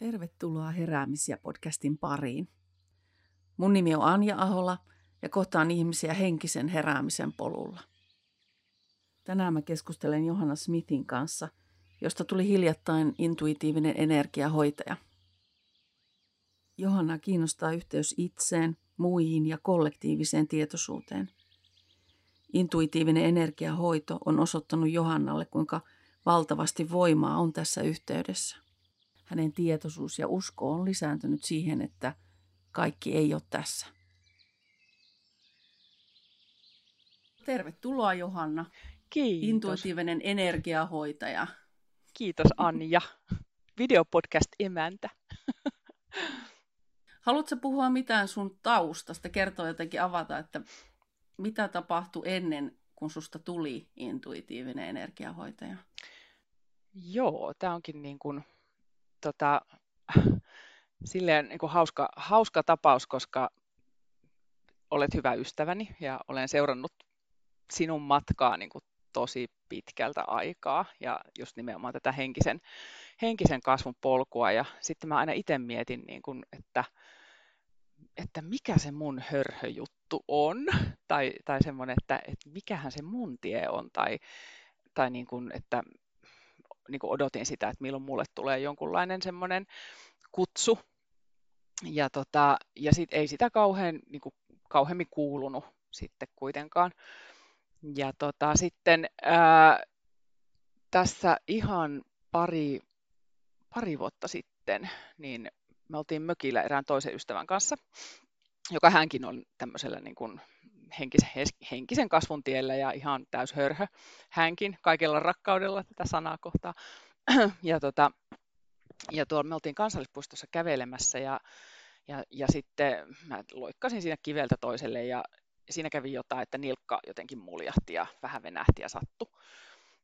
Tervetuloa Heräämisiä podcastin pariin. Mun nimi on Anja Ahola ja kohtaan ihmisiä henkisen heräämisen polulla. Tänään mä keskustelen Johanna Smithin kanssa, josta tuli hiljattain intuitiivinen energiahoitaja. Johanna kiinnostaa yhteys itseen, muihin ja kollektiiviseen tietoisuuteen. Intuitiivinen energiahoito on osoittanut Johannalle, kuinka valtavasti voimaa on tässä yhteydessä – hänen tietoisuus ja usko on lisääntynyt siihen, että kaikki ei ole tässä. Tervetuloa Johanna. Kiitos. Intuitiivinen energiahoitaja. Kiitos Anja. Videopodcast emäntä. Haluatko puhua mitään sun taustasta, kertoa jotenkin avata, että mitä tapahtui ennen kuin susta tuli intuitiivinen energiahoitaja? Joo, tämä onkin niin kuin tota, silleen niin kuin hauska, hauska tapaus, koska olet hyvä ystäväni ja olen seurannut sinun matkaa niin kuin tosi pitkältä aikaa ja just nimenomaan tätä henkisen, henkisen kasvun polkua. Ja sitten mä aina itse mietin, niin kuin, että, että mikä se mun hörhöjuttu on, tai, tai semmoinen, että, että mikähän se mun tie on, tai, tai niin kuin, että niin kuin odotin sitä, että milloin mulle tulee jonkunlainen semmoinen kutsu. Ja, tota, ja sit ei sitä kauhean, niin kuin, kauheammin kuulunut sitten kuitenkaan. Ja tota, sitten ää, tässä ihan pari, pari vuotta sitten, niin me oltiin mökillä erään toisen ystävän kanssa, joka hänkin on tämmöisellä niin kuin henkisen, henkisen kasvun tiellä ja ihan täys hörhö hänkin kaikella rakkaudella tätä sanaa kohtaa. ja, tota, ja tuolla me oltiin kansallispuistossa kävelemässä ja, ja, ja sitten mä loikkasin siinä kiveltä toiselle ja siinä kävi jotain, että nilkka jotenkin muljahti ja vähän venähti ja sattu.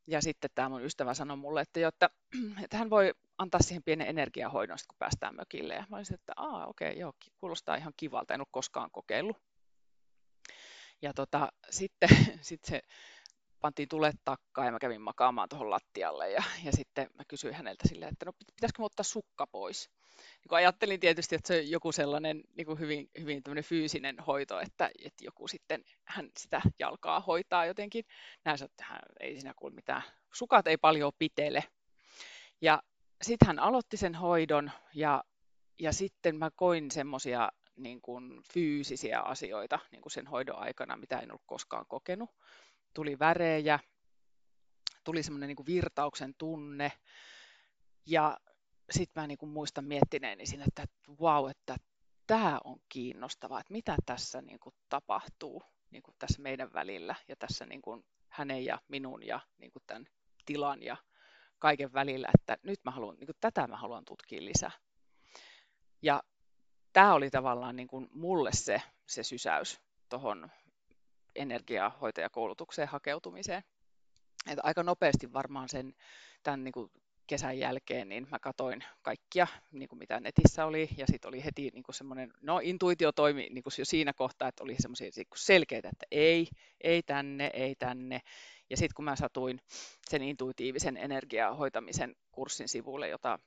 Ja sitten tämä mun ystävä sanoi mulle, että, jo, että, että hän voi antaa siihen pienen energiahoidon, kun päästään mökille. Ja mä olisin, että okei, okay, joo, kuulostaa ihan kivalta, en ole koskaan kokeillut. Ja tota, sitten sit se pantiin tulet takkaan ja mä kävin makaamaan tuohon lattialle ja, ja sitten mä kysyin häneltä silleen, että no pitäisikö ottaa sukka pois. Niin kun ajattelin tietysti, että se on joku sellainen niin kuin hyvin, hyvin fyysinen hoito, että, että joku sitten hän sitä jalkaa hoitaa jotenkin. Näin että hän ei siinä kuule mitään, sukat ei paljon pitele. Ja sitten hän aloitti sen hoidon ja, ja sitten mä koin semmoisia niin kuin fyysisiä asioita niin kuin sen hoidon aikana, mitä en ollut koskaan kokenut. Tuli värejä, tuli semmoinen niin virtauksen tunne. Ja sitten mä niin kuin muistan miettineeni siinä, että wow, että tämä on kiinnostavaa, että mitä tässä niin kuin tapahtuu niin kuin tässä meidän välillä ja tässä niin kuin hänen ja minun ja niin kuin tämän tilan ja kaiken välillä, että nyt mä haluan, niin kuin tätä mä haluan tutkia lisää. Ja tämä oli tavallaan niin kuin mulle se, se sysäys tuohon energiahoitajakoulutukseen hakeutumiseen. Et aika nopeasti varmaan sen tämän niin kuin kesän jälkeen, niin mä katoin kaikkia, niin kuin mitä netissä oli, ja sitten oli heti niin kuin semmoinen, no intuitio toimi niin kuin jo siinä kohtaa, että oli semmoisia niin selkeitä, että ei, ei tänne, ei tänne. Ja sitten kun mä satuin sen intuitiivisen energiahoitamisen kurssin sivulle, jota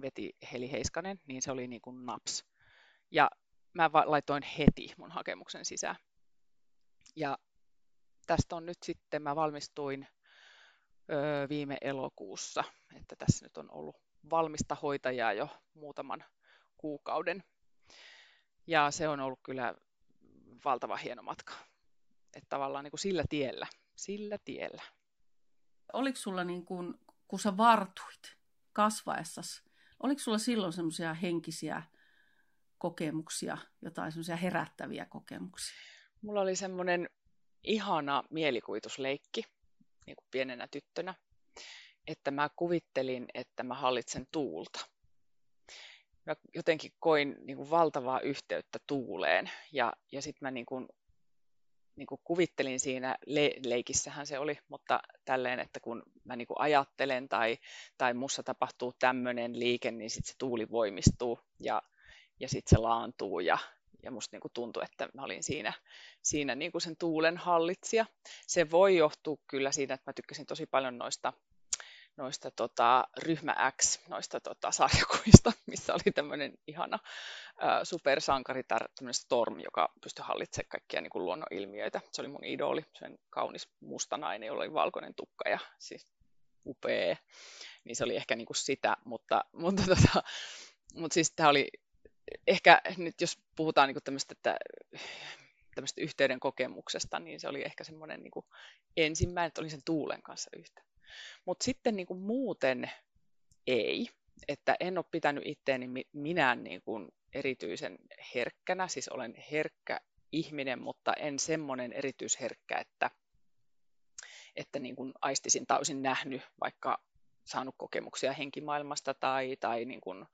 veti Heli Heiskanen, niin se oli niin kuin naps. Ja mä laitoin heti mun hakemuksen sisään. Ja tästä on nyt sitten, mä valmistuin öö, viime elokuussa, että tässä nyt on ollut valmista hoitajaa jo muutaman kuukauden. Ja se on ollut kyllä valtava hieno matka. Että tavallaan niin kuin sillä tiellä, sillä tiellä. Oliko sulla niin kuin, kun sä vartuit kasvaessasi, oliko sulla silloin semmoisia henkisiä kokemuksia, jotain semmoisia herättäviä kokemuksia? Mulla oli semmoinen ihana mielikuvitusleikki niin kuin pienenä tyttönä, että mä kuvittelin, että mä hallitsen tuulta. Mä jotenkin koin niin kuin valtavaa yhteyttä tuuleen ja, ja sitten mä niin kuin, niin kuin kuvittelin siinä, le- leikissähän se oli, mutta tälleen, että kun mä niin kuin ajattelen tai, tai mussa tapahtuu tämmöinen liike, niin sitten se tuuli voimistuu ja ja sitten se laantuu ja, ja musta niinku tuntui, että mä olin siinä, siinä niinku sen tuulen hallitsija. Se voi johtua kyllä siitä, että mä tykkäsin tosi paljon noista, noista tota, ryhmä X, noista tota, sarjakuista, missä oli tämmöinen ihana ä, supersankari, tämmöinen Storm, joka pystyi hallitsemaan kaikkia niin luonnonilmiöitä. Se oli mun idoli, sen kaunis musta nainen, jolla oli valkoinen tukka ja siis upea. Niin se oli ehkä niin kuin sitä, mutta, mutta, tota, mutta siis tämä oli ehkä nyt jos puhutaan niin tämmöistä, että tämmöistä yhteyden kokemuksesta, niin se oli ehkä semmoinen niin kuin ensimmäinen, että olin sen tuulen kanssa yhtä. Mutta sitten niin kuin muuten ei, että en ole pitänyt itteeni minään niin kuin erityisen herkkänä, siis olen herkkä ihminen, mutta en semmoinen erityisherkkä, että, että niin kuin aistisin tai olisin nähnyt vaikka saanut kokemuksia henkimaailmasta tai, tai niin kuin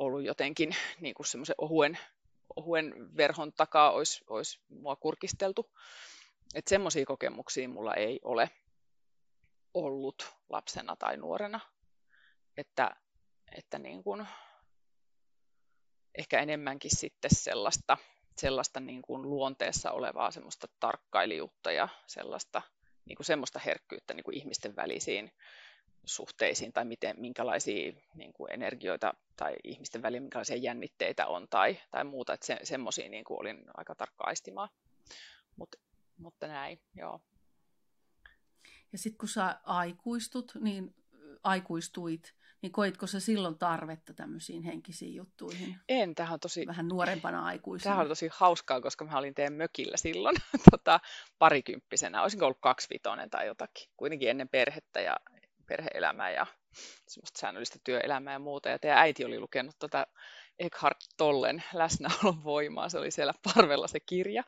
ollut jotenkin niin kuin semmoisen ohuen, ohuen verhon takaa olisi, olisi mua kurkisteltu. Että semmoisia kokemuksia mulla ei ole ollut lapsena tai nuorena. Että, että niin kuin, ehkä enemmänkin sitten sellaista, sellaista niin kuin luonteessa olevaa semmoista tarkkailijuutta ja sellaista niin kuin semmoista herkkyyttä niin kuin ihmisten välisiin suhteisiin tai miten, minkälaisia niin kuin energioita tai ihmisten välillä minkälaisia jännitteitä on tai, tai muuta, että se, semmoisia niin kuin olin aika tarkka aistimaan. Mut, mutta näin, joo. Ja sitten kun sä aikuistut, niin aikuistuit, niin koitko se silloin tarvetta tämmöisiin henkisiin juttuihin? En, tähän on tosi... Vähän nuorempana aikuisena. Tähän on tosi hauskaa, koska mä olin teidän mökillä silloin tota, parikymppisenä. Olisinko ollut kaksivitonen tai jotakin. Kuitenkin ennen perhettä ja perheelämää ja semmoista säännöllistä työelämää ja muuta. Ja teidän äiti oli lukenut tuota Eckhart Tollen läsnäolon voimaa. Se oli siellä parvella se kirja.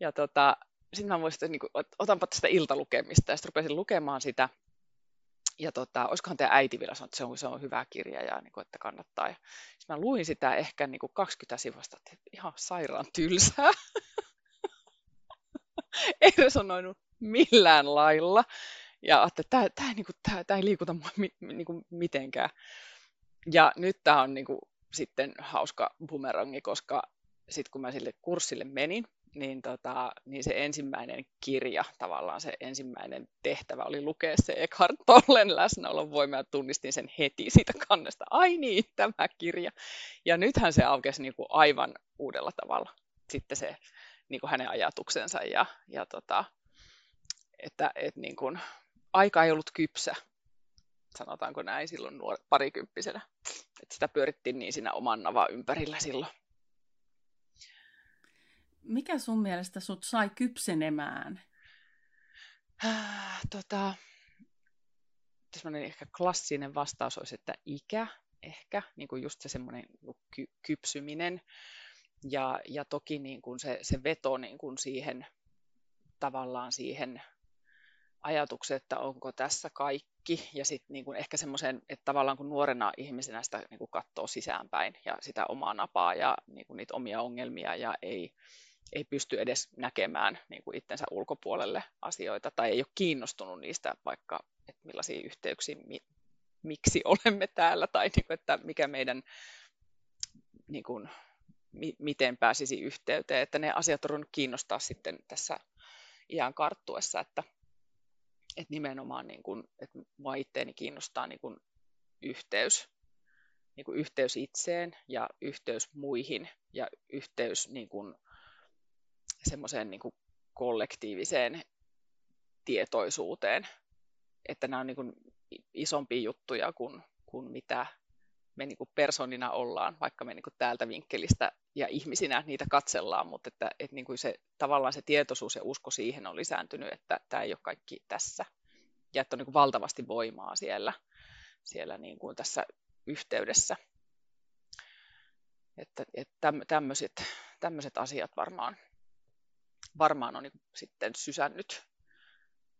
Ja tota, sitten mä muistin, että niin otanpa tästä iltalukemista ja sitten rupesin lukemaan sitä. Ja tota, olisikohan teidän äiti vielä sanonut, että se on, se on hyvä kirja ja niin kuin, että kannattaa. Ja sitten mä luin sitä ehkä niin kuin 20 sivusta, että ihan sairaan tylsää. Ei resonoinut millään lailla. Ja että tämä, tämä, niin kuin, tämä, tämä ei liikuta mua mi, niin kuin mitenkään. Ja nyt tämä on niin kuin, sitten hauska bumerangi, koska sitten kun mä sille kurssille menin, niin, tota, niin se ensimmäinen kirja, tavallaan se ensimmäinen tehtävä oli lukea se Eckhart Tollen läsnäolon voima ja tunnistin sen heti siitä kannesta. Ai niin, tämä kirja. Ja nythän se aukesi niin kuin aivan uudella tavalla. Sitten se niin kuin hänen ajatuksensa ja, ja tota, että et niin kuin, aika ei ollut kypsä, sanotaanko näin silloin nuor- parikymppisenä. Että sitä pyörittiin niin siinä oman navan ympärillä silloin. Mikä sun mielestä sut sai kypsenemään? Äh, tota, ehkä klassinen vastaus olisi, että ikä ehkä, niin kuin just se semmoinen niinku ky- kypsyminen. Ja, ja toki niin kuin se, se veto niin kuin siihen tavallaan siihen ajatuksen, että onko tässä kaikki, ja sitten niin ehkä semmoisen, että tavallaan kun nuorena ihmisenä sitä niin kuin katsoo sisäänpäin ja sitä omaa napaa ja niin kuin niitä omia ongelmia ja ei, ei pysty edes näkemään niin kuin itsensä ulkopuolelle asioita tai ei ole kiinnostunut niistä vaikka, että millaisia yhteyksiä, mi, miksi olemme täällä tai niin kuin, että mikä meidän, niin kuin, mi, miten pääsisi yhteyteen, että ne asiat on kiinnostaa sitten tässä iän karttuessa, että että nimenomaan niin kuin, että mua itteeni kiinnostaa niin kuin yhteys, niin kuin yhteys itseen ja yhteys muihin ja yhteys niin kuin semmoiseen niin kuin kollektiiviseen tietoisuuteen, että nämä on niin kuin isompia juttuja kuin, kuin mitä me niin kuin personina ollaan, vaikka me niin kuin täältä vinkkelistä ja ihmisinä niitä katsellaan, mutta että, että niin kuin se, tavallaan se tietoisuus ja usko siihen on lisääntynyt, että tämä ei ole kaikki tässä. Ja että on niin kuin valtavasti voimaa siellä, siellä niin kuin tässä yhteydessä. Että, että tämmöiset, tämmöiset asiat varmaan, varmaan on niin sitten sysännyt,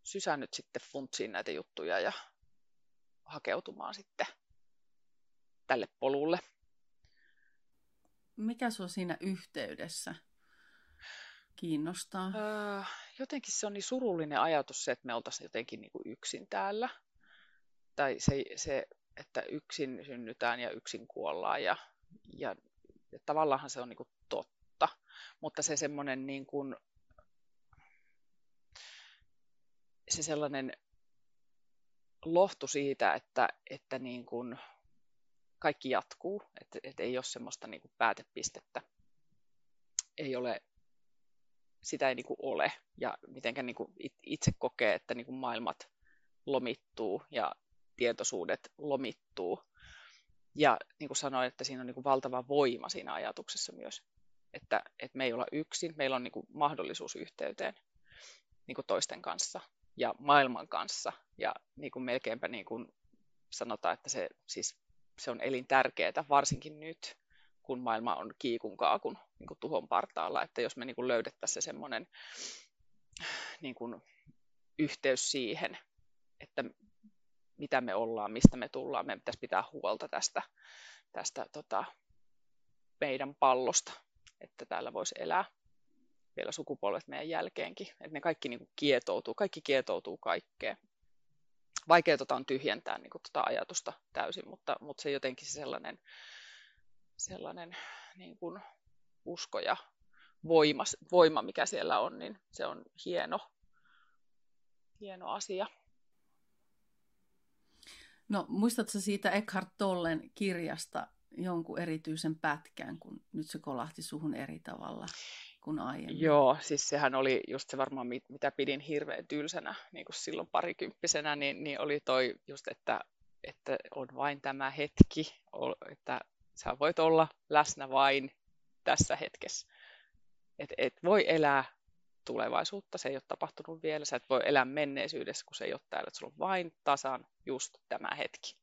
sysännyt sitten funtsiin näitä juttuja ja hakeutumaan sitten tälle polulle. Mikä sinua siinä yhteydessä kiinnostaa? Öö, jotenkin se on niin surullinen ajatus se, että me oltaisiin jotenkin niin kuin yksin täällä. Tai se, se, että yksin synnytään ja yksin kuollaan. Ja, ja, ja tavallaan se on niin kuin totta. Mutta se semmoinen niin kuin, se sellainen lohtu siitä, että, että niin kuin kaikki jatkuu, että, että ei ole semmoista niin kuin päätepistettä. Ei ole, sitä ei niin kuin ole ja mitenkä niin itse kokee, että niin kuin maailmat lomittuu ja tietoisuudet lomittuu. Ja niin kuin sanoin, että siinä on niin kuin valtava voima siinä ajatuksessa myös, että, että me ei olla yksin, meillä on niin kuin mahdollisuus yhteyteen niin kuin toisten kanssa ja maailman kanssa. Ja niin kuin melkeinpä niin kuin sanotaan, että se, siis, se on elintärkeää, varsinkin nyt, kun maailma on kiikun kaakun niin kuin tuhon partaalla, että jos me niin kuin löydettäisiin se semmoinen niin kuin yhteys siihen, että mitä me ollaan, mistä me tullaan, meidän pitäisi pitää huolta tästä, tästä tota, meidän pallosta, että täällä voisi elää vielä sukupolvet meidän jälkeenkin. Että ne kaikki niin kuin kietoutuu, kaikki kietoutuu kaikkeen. Vaikea tota on tyhjentää niin kuin tota ajatusta täysin, mutta, mutta se jotenkin se sellainen, sellainen niin kuin usko ja voima, voima, mikä siellä on, niin se on hieno, hieno asia. No muistatko siitä Eckhart Tollen kirjasta jonkun erityisen pätkän, kun nyt se kolahti suhun eri tavalla? Kuin aiemmin. Joo, siis sehän oli just se varmaan, mitä pidin hirveän tylsänä niin kuin silloin parikymppisenä, niin, niin oli toi just, että, että on vain tämä hetki, että sä voit olla läsnä vain tässä hetkessä. Et, et voi elää tulevaisuutta, se ei ole tapahtunut vielä, sä et voi elää menneisyydessä, kun se ei ole täällä, että sulla on vain tasan just tämä hetki.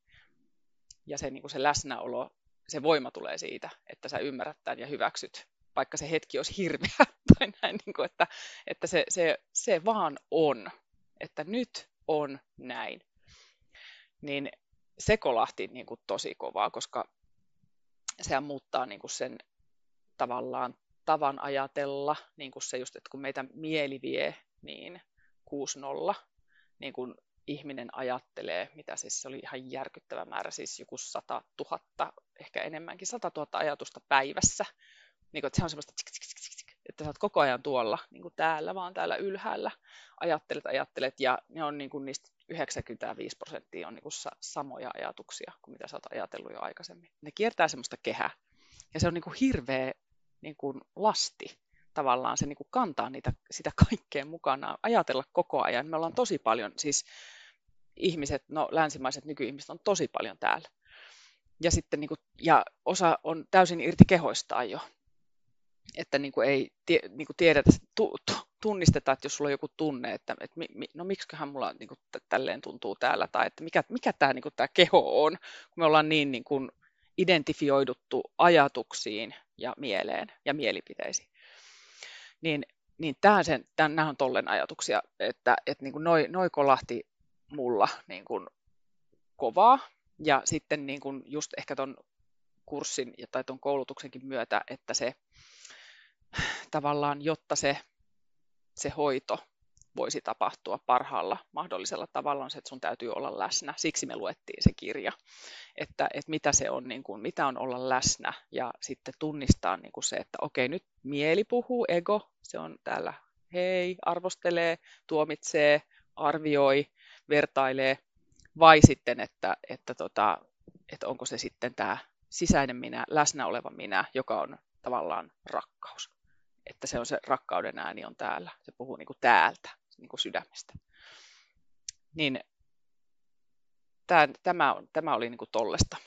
Ja se, niin kuin se läsnäolo, se voima tulee siitä, että sä ymmärrät tämän ja hyväksyt vaikka se hetki olisi hirveä tai näin, niin kuin, että, että se, se, se vaan on, että nyt on näin. Niin se kolahti niin kuin tosi kovaa, koska sehän muuttaa niin kuin sen tavallaan tavan ajatella, niin kuin se just, että kun meitä mieli vie, niin 6-0, niin kuin ihminen ajattelee, mitä siis se oli ihan järkyttävä määrä, siis joku 100 000, ehkä enemmänkin 100 000 ajatusta päivässä, niin kuin, että se on semmoista, että sä oot koko ajan tuolla, niin kuin täällä, vaan täällä ylhäällä. Ajattelet, ajattelet, ja ne on niin kuin niistä 95 prosenttia on niin kuin samoja ajatuksia kuin mitä sä oot ajatellut jo aikaisemmin. Ne kiertää semmoista kehää. Ja se on niin kuin hirveä niin kuin lasti tavallaan. Se niin kuin kantaa niitä, sitä kaikkea mukana, ajatella koko ajan. Me ollaan tosi paljon, siis ihmiset, no länsimaiset nykyihmiset on tosi paljon täällä. Ja, sitten, niin kuin, ja osa on täysin irti kehoistaan jo että niin kuin ei tie, niin kuin tiedetä, tu, tu, tunnisteta, että jos sulla on joku tunne, että, että mi, no miksiköhän mulla niin kuin tälleen tuntuu täällä, tai että mikä, mikä tämä, niin kuin tämä keho on, kun me ollaan niin, niin kuin identifioiduttu ajatuksiin ja mieleen ja mielipiteisiin. Niin, niin tämähän sen, tämän, nämä on tollen ajatuksia, että, että niin kuin noi, noi kolahti mulla niin kuin kovaa, ja sitten niin kuin just ehkä ton kurssin tai tuon koulutuksenkin myötä, että se tavallaan, jotta se, se hoito voisi tapahtua parhaalla mahdollisella tavalla, on se, että sun täytyy olla läsnä. Siksi me luettiin se kirja, että, että mitä se on, niin kuin, mitä on olla läsnä ja sitten tunnistaa niin kuin se, että okei, nyt mieli puhuu, ego, se on täällä hei, arvostelee, tuomitsee, arvioi, vertailee, vai sitten, että, että, tota, että onko se sitten tämä sisäinen minä, läsnä oleva minä, joka on tavallaan rakkaus että se on se rakkauden ääni on täällä. Se puhuu niin kuin täältä, niin kuin sydämestä. Niin tämä, tämä, on, tämä oli niin kuin tollesta.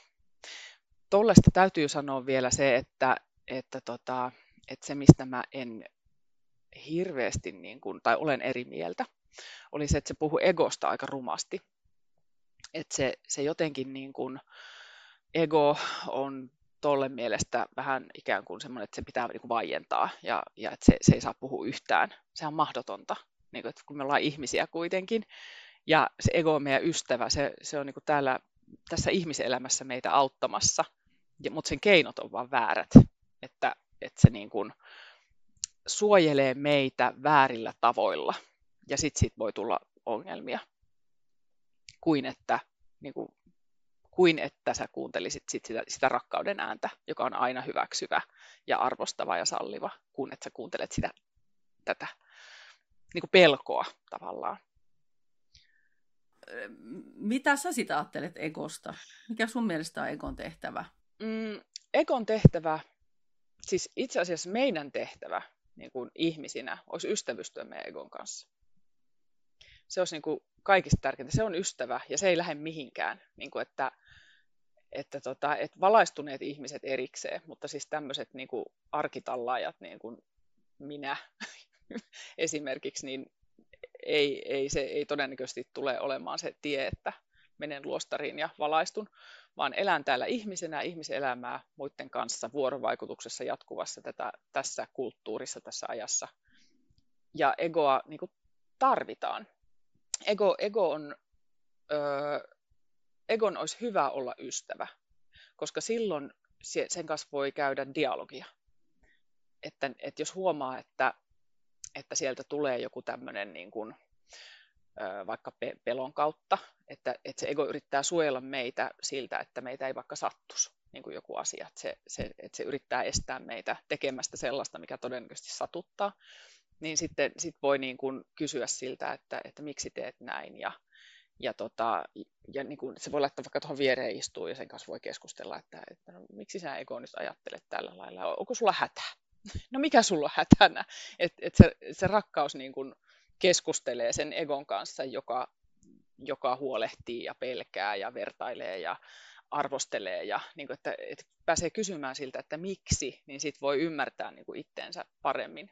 Tollesta täytyy sanoa vielä se, että, että, tota, että se mistä mä en hirveästi, niin kuin, tai olen eri mieltä, oli se, että se puhuu egosta aika rumasti. Että se, se jotenkin niin kuin, ego on tolle mielestä vähän ikään kuin semmoinen, että se pitää niin kuin vaientaa ja, ja että se, se ei saa puhua yhtään. Se on mahdotonta, niin kuin, että kun me ollaan ihmisiä kuitenkin ja se ego on meidän ystävä, se, se on niin kuin täällä tässä ihmiselämässä meitä auttamassa, ja, mutta sen keinot on vaan väärät, että, että se niin kuin suojelee meitä väärillä tavoilla. Ja sitten siitä voi tulla ongelmia. Kuin että niin kuin kuin että sä kuuntelisit sit sitä, sitä rakkauden ääntä, joka on aina hyväksyvä ja arvostava ja salliva, kun että sä kuuntelet sitä, tätä niin kuin pelkoa tavallaan. mitä sä sitä ajattelet egosta? Mikä sun mielestä on egon tehtävä? Mm, egon tehtävä, siis itse asiassa meidän tehtävä niin kuin ihmisinä olisi ystävystyä meidän egon kanssa. Se olisi niin kuin kaikista tärkeintä. Se on ystävä ja se ei lähde mihinkään. Niin kuin että, että, tota, että valaistuneet ihmiset erikseen, mutta siis tämmöiset niin kuin arkitallaajat, niin kuin minä esimerkiksi, niin ei, ei, se ei todennäköisesti tule olemaan se tie, että menen luostariin ja valaistun, vaan elän täällä ihmisenä, ihmiselämää muiden kanssa vuorovaikutuksessa jatkuvassa tätä, tässä kulttuurissa, tässä ajassa. Ja egoa niin kuin tarvitaan. Ego, ego on, öö, egon olisi hyvä olla ystävä, koska silloin sen kanssa voi käydä dialogia. Että, että jos huomaa, että että sieltä tulee joku tämmöinen niin kuin, vaikka pelon kautta, että, että se ego yrittää suojella meitä siltä, että meitä ei vaikka sattuisi niin kuin joku asia, että se, se, että se yrittää estää meitä tekemästä sellaista, mikä todennäköisesti satuttaa, niin sitten sit voi niin kuin kysyä siltä, että, että miksi teet näin ja, ja, tota, ja niin kuin, se voi laittaa vaikka tuohon viereen istua ja sen kanssa voi keskustella, että, että no, miksi sä ego nyt ajattelet tällä lailla, onko sulla hätää? no mikä sulla on hätänä? Että et se, se rakkaus niin kuin keskustelee sen egon kanssa, joka, joka huolehtii ja pelkää ja vertailee ja arvostelee ja niin kuin, että, että pääsee kysymään siltä, että miksi, niin sit voi ymmärtää niin kuin itteensä paremmin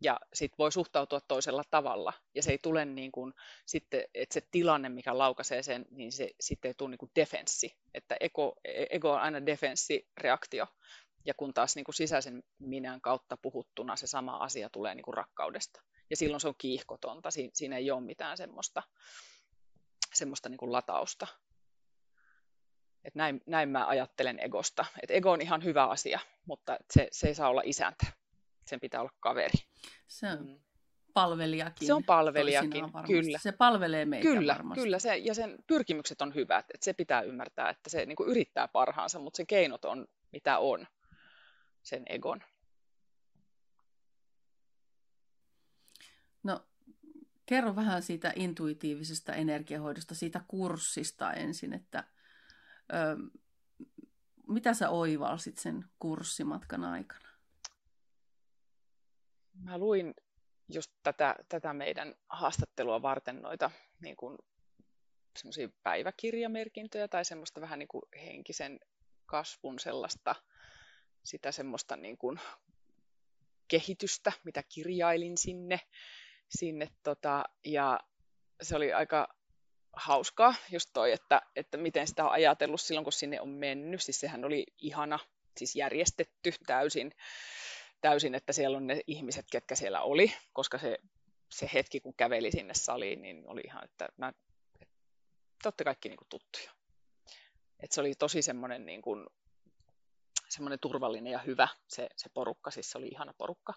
ja sitten voi suhtautua toisella tavalla. Ja se ei tule niin kuin, sitten, että se tilanne, mikä laukaisee sen, niin se sitten ei tule niin kuin defenssi. Että ego, ego on aina defenssireaktio, ja kun taas niin kuin sisäisen minän kautta puhuttuna se sama asia tulee niin kuin rakkaudesta. Ja silloin se on kiihkotonta, siinä, siinä ei ole mitään semmoista, semmoista niin kuin latausta. Et näin, näin mä ajattelen egosta. Et ego on ihan hyvä asia, mutta se, se ei saa olla isäntä. Sen pitää olla kaveri. Se on mm. palvelijakin. Se on palvelijakin, kyllä. Se palvelee meitä Kyllä, varmasti. kyllä se, ja sen pyrkimykset on hyvät. Et se pitää ymmärtää, että se niin kuin yrittää parhaansa, mutta se keinot on mitä on sen egon. No, kerro vähän siitä intuitiivisesta energiahoidosta, siitä kurssista ensin, että ö, mitä sä oivalsit sen kurssimatkan aikana? Mä luin just tätä, tätä meidän haastattelua varten noita niin kuin, päiväkirjamerkintöjä tai semmoista vähän niin kuin henkisen kasvun sellaista sitä semmoista niin kuin kehitystä, mitä kirjailin sinne. sinne tota, ja se oli aika hauskaa just toi, että, että miten sitä on ajatellut silloin, kun sinne on mennyt. Siis sehän oli ihana, siis järjestetty täysin, täysin että siellä on ne ihmiset, ketkä siellä oli, koska se, se hetki, kun käveli sinne saliin, niin oli ihan, että mä, te olette kaikki niin kuin tuttuja. Et se oli tosi semmoinen niin kuin semmoinen turvallinen ja hyvä se, se porukka, siis se oli ihana porukka.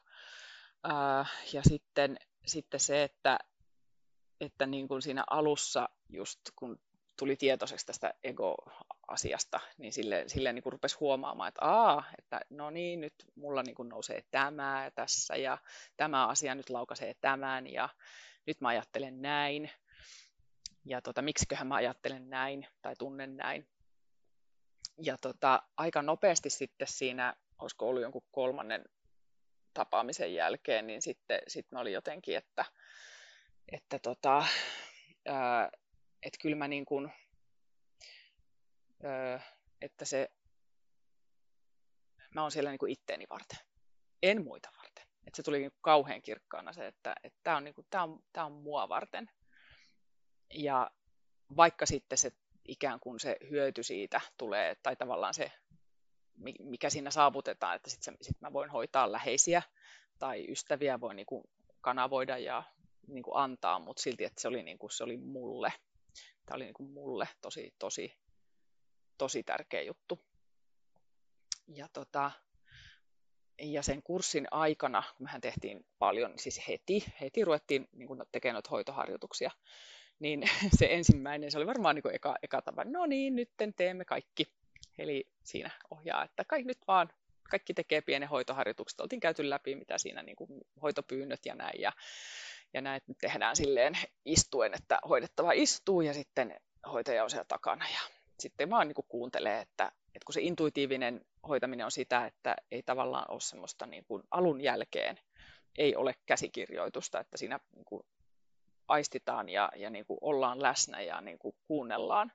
Ää, ja sitten, sitten se, että, että niin kuin siinä alussa just kun tuli tietoiseksi tästä ego-asiasta, niin sille, sille niin kuin rupesi huomaamaan, että aa, että no niin, nyt mulla niin kuin nousee tämä tässä ja tämä asia nyt laukaisee tämän ja nyt mä ajattelen näin. Ja tota, miksiköhän mä ajattelen näin tai tunnen näin ja tota, aika nopeasti sitten siinä, olisiko ollut jonkun kolmannen tapaamisen jälkeen, niin sitten sit mä olin jotenkin, että, että, tota, ää, että kyllä mä niin kuin, ää, että se, mä oon siellä niin kuin itteeni varten, en muita varten. Että se tuli niin kauhean kirkkaana se, että tämä on, niin kuin, tää on, tää on mua varten. Ja vaikka sitten se ikään kuin se hyöty siitä tulee, tai tavallaan se, mikä siinä saavutetaan, että sitten sit mä voin hoitaa läheisiä tai ystäviä, voin niin kuin kanavoida ja niin kuin antaa, mutta silti, että se oli, niin kuin, se oli mulle, tämä oli niin kuin mulle tosi, tosi, tosi tärkeä juttu. Ja, tota, ja sen kurssin aikana, kun mehän tehtiin paljon, siis heti, heti ruvettiin niin tekemään noita hoitoharjoituksia, niin se ensimmäinen, se oli varmaan niin eka, eka tapa, no niin, nyt teemme kaikki. Eli siinä ohjaa, että kaikki nyt vaan, kaikki tekee pienen hoitoharjoitukset. Oltiin käyty läpi, mitä siinä niin kuin hoitopyynnöt ja näin. Ja, Ja näet nyt tehdään silleen istuen, että hoidettava istuu ja sitten hoitaja on siellä takana. Ja sitten vaan niin kuin kuuntelee, että, että kun se intuitiivinen hoitaminen on sitä, että ei tavallaan ole semmoista niin kuin alun jälkeen, ei ole käsikirjoitusta, että siinä niin kuin aistitaan ja, ja niin kuin ollaan läsnä ja niin kuin kuunnellaan,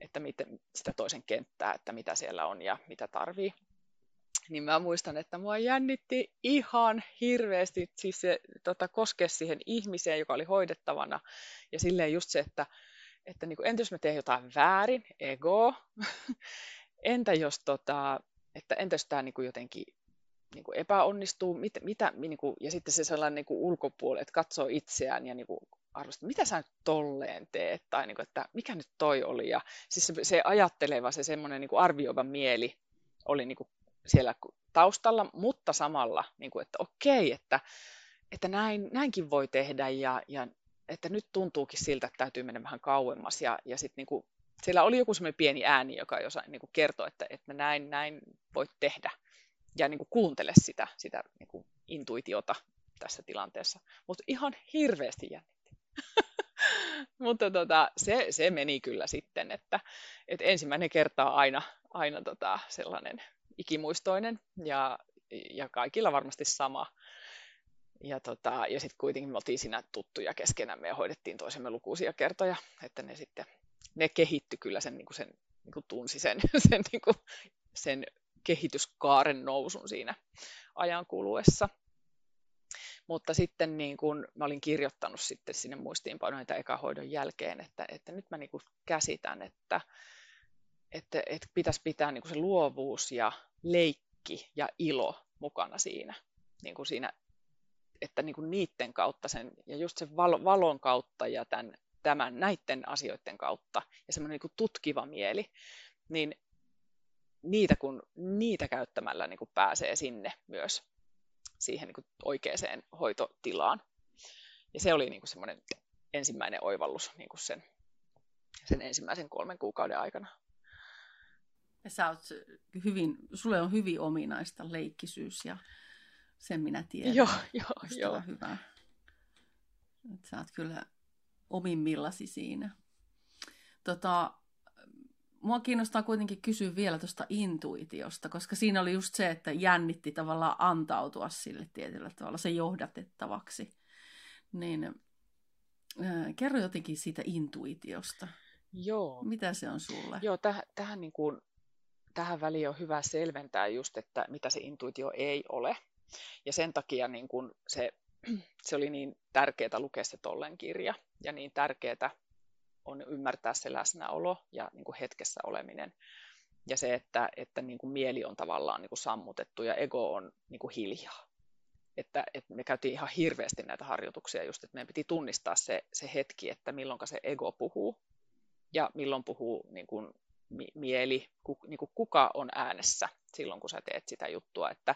että miten sitä toisen kenttää, että mitä siellä on ja mitä tarvii. Niin mä muistan, että mua jännitti ihan hirveästi siis se tota, koskea siihen ihmiseen, joka oli hoidettavana. Ja silleen just se, että, että niin kuin, entä jos mä teen jotain väärin, ego, entä jos, tota, että entä jos tämä niin kuin jotenkin niin kuin epäonnistuu, mit, mitä, niin kuin, ja sitten se sellainen niin kuin ulkopuoli, että katsoo itseään ja niin kuin arvostaa, mitä sä nyt tolleen teet, tai niin kuin, että mikä nyt toi oli, ja siis se, se ajatteleva, se semmoinen niin kuin arvioiva mieli oli niin kuin siellä taustalla, mutta samalla, niin kuin, että okei, että, että näin, näinkin voi tehdä, ja, ja että nyt tuntuukin siltä, että täytyy mennä vähän kauemmas, ja, ja sitten niin siellä oli joku semmoinen pieni ääni, joka josa, niin kertoi, että, että näin, näin voit tehdä, ja niin kuin kuuntele sitä, sitä niin kuin intuitiota tässä tilanteessa. Mutta ihan hirveästi jännitti. Mutta tota, se, se meni kyllä sitten, että, että ensimmäinen kerta on aina, aina tota sellainen ikimuistoinen ja, ja kaikilla varmasti sama. Ja, tota, ja sitten kuitenkin me oltiin siinä tuttuja keskenämme ja hoidettiin toisemme lukuisia kertoja, että ne sitten ne kehitty kyllä sen, niin kuin sen niin kuin tunsi sen, sen, niin kuin, sen kehityskaaren nousun siinä ajan kuluessa. Mutta sitten niin kun mä olin kirjoittanut sitten sinne muistiinpanoja ekahoidon jälkeen, että, että nyt mä niin kuin käsitän, että, että, että pitäisi pitää niin kuin se luovuus ja leikki ja ilo mukana siinä, niin kuin siinä että niin kuin niiden kautta sen, ja just sen valon kautta ja tämän, tämän näiden asioiden kautta ja semmoinen niin tutkiva mieli, niin niitä, kun niitä käyttämällä niin kuin pääsee sinne myös siihen niin kuin oikeaan hoitotilaan. Ja se oli niin kuin semmoinen ensimmäinen oivallus niin kuin sen, sen ensimmäisen kolmen kuukauden aikana. Ja sä oot hyvin, sulle on hyvin ominaista leikkisyys ja sen minä tiedän. Joo, joo, joo. hyvä. Et sä oot kyllä omimmillasi siinä. Tota, mua kiinnostaa kuitenkin kysyä vielä tuosta intuitiosta, koska siinä oli just se, että jännitti tavallaan antautua sille tietyllä tavalla, se johdatettavaksi. Niin äh, kerro jotenkin siitä intuitiosta. Joo. Mitä se on sulle? Joo, täh, tähän, niin kuin, tähän väliin on hyvä selventää just, että mitä se intuitio ei ole. Ja sen takia niin kuin se, se oli niin tärkeää lukea se Tollen kirja ja niin tärkeää on ymmärtää se läsnäolo ja niin kuin hetkessä oleminen. Ja se, että, että niin kuin mieli on tavallaan niin kuin sammutettu ja ego on niin kuin hiljaa. Että, että me käytiin ihan hirveästi näitä harjoituksia just, että meidän piti tunnistaa se, se hetki, että milloin se ego puhuu ja milloin puhuu niin kuin mieli, ku, niin kuin kuka on äänessä silloin, kun sä teet sitä juttua. Että,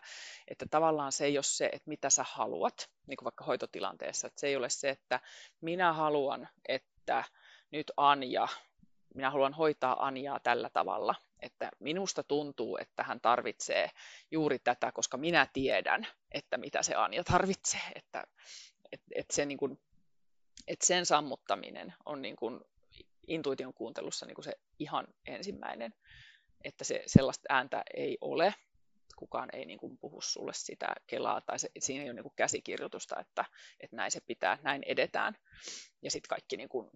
että tavallaan se ei ole se, että mitä sä haluat, niin kuin vaikka hoitotilanteessa, että se ei ole se, että minä haluan, että nyt Anja, minä haluan hoitaa Anjaa tällä tavalla, että minusta tuntuu, että hän tarvitsee juuri tätä, koska minä tiedän, että mitä se Anja tarvitsee, että, että, että, se niin kuin, että sen sammuttaminen on niin kuin intuition kuuntelussa niin kuin se ihan ensimmäinen, että se sellaista ääntä ei ole, kukaan ei niin kuin puhu sulle sitä kelaa, tai se, siinä ei ole niin kuin käsikirjoitusta, että, että näin se pitää, näin edetään. Ja sitten kaikki niin kuin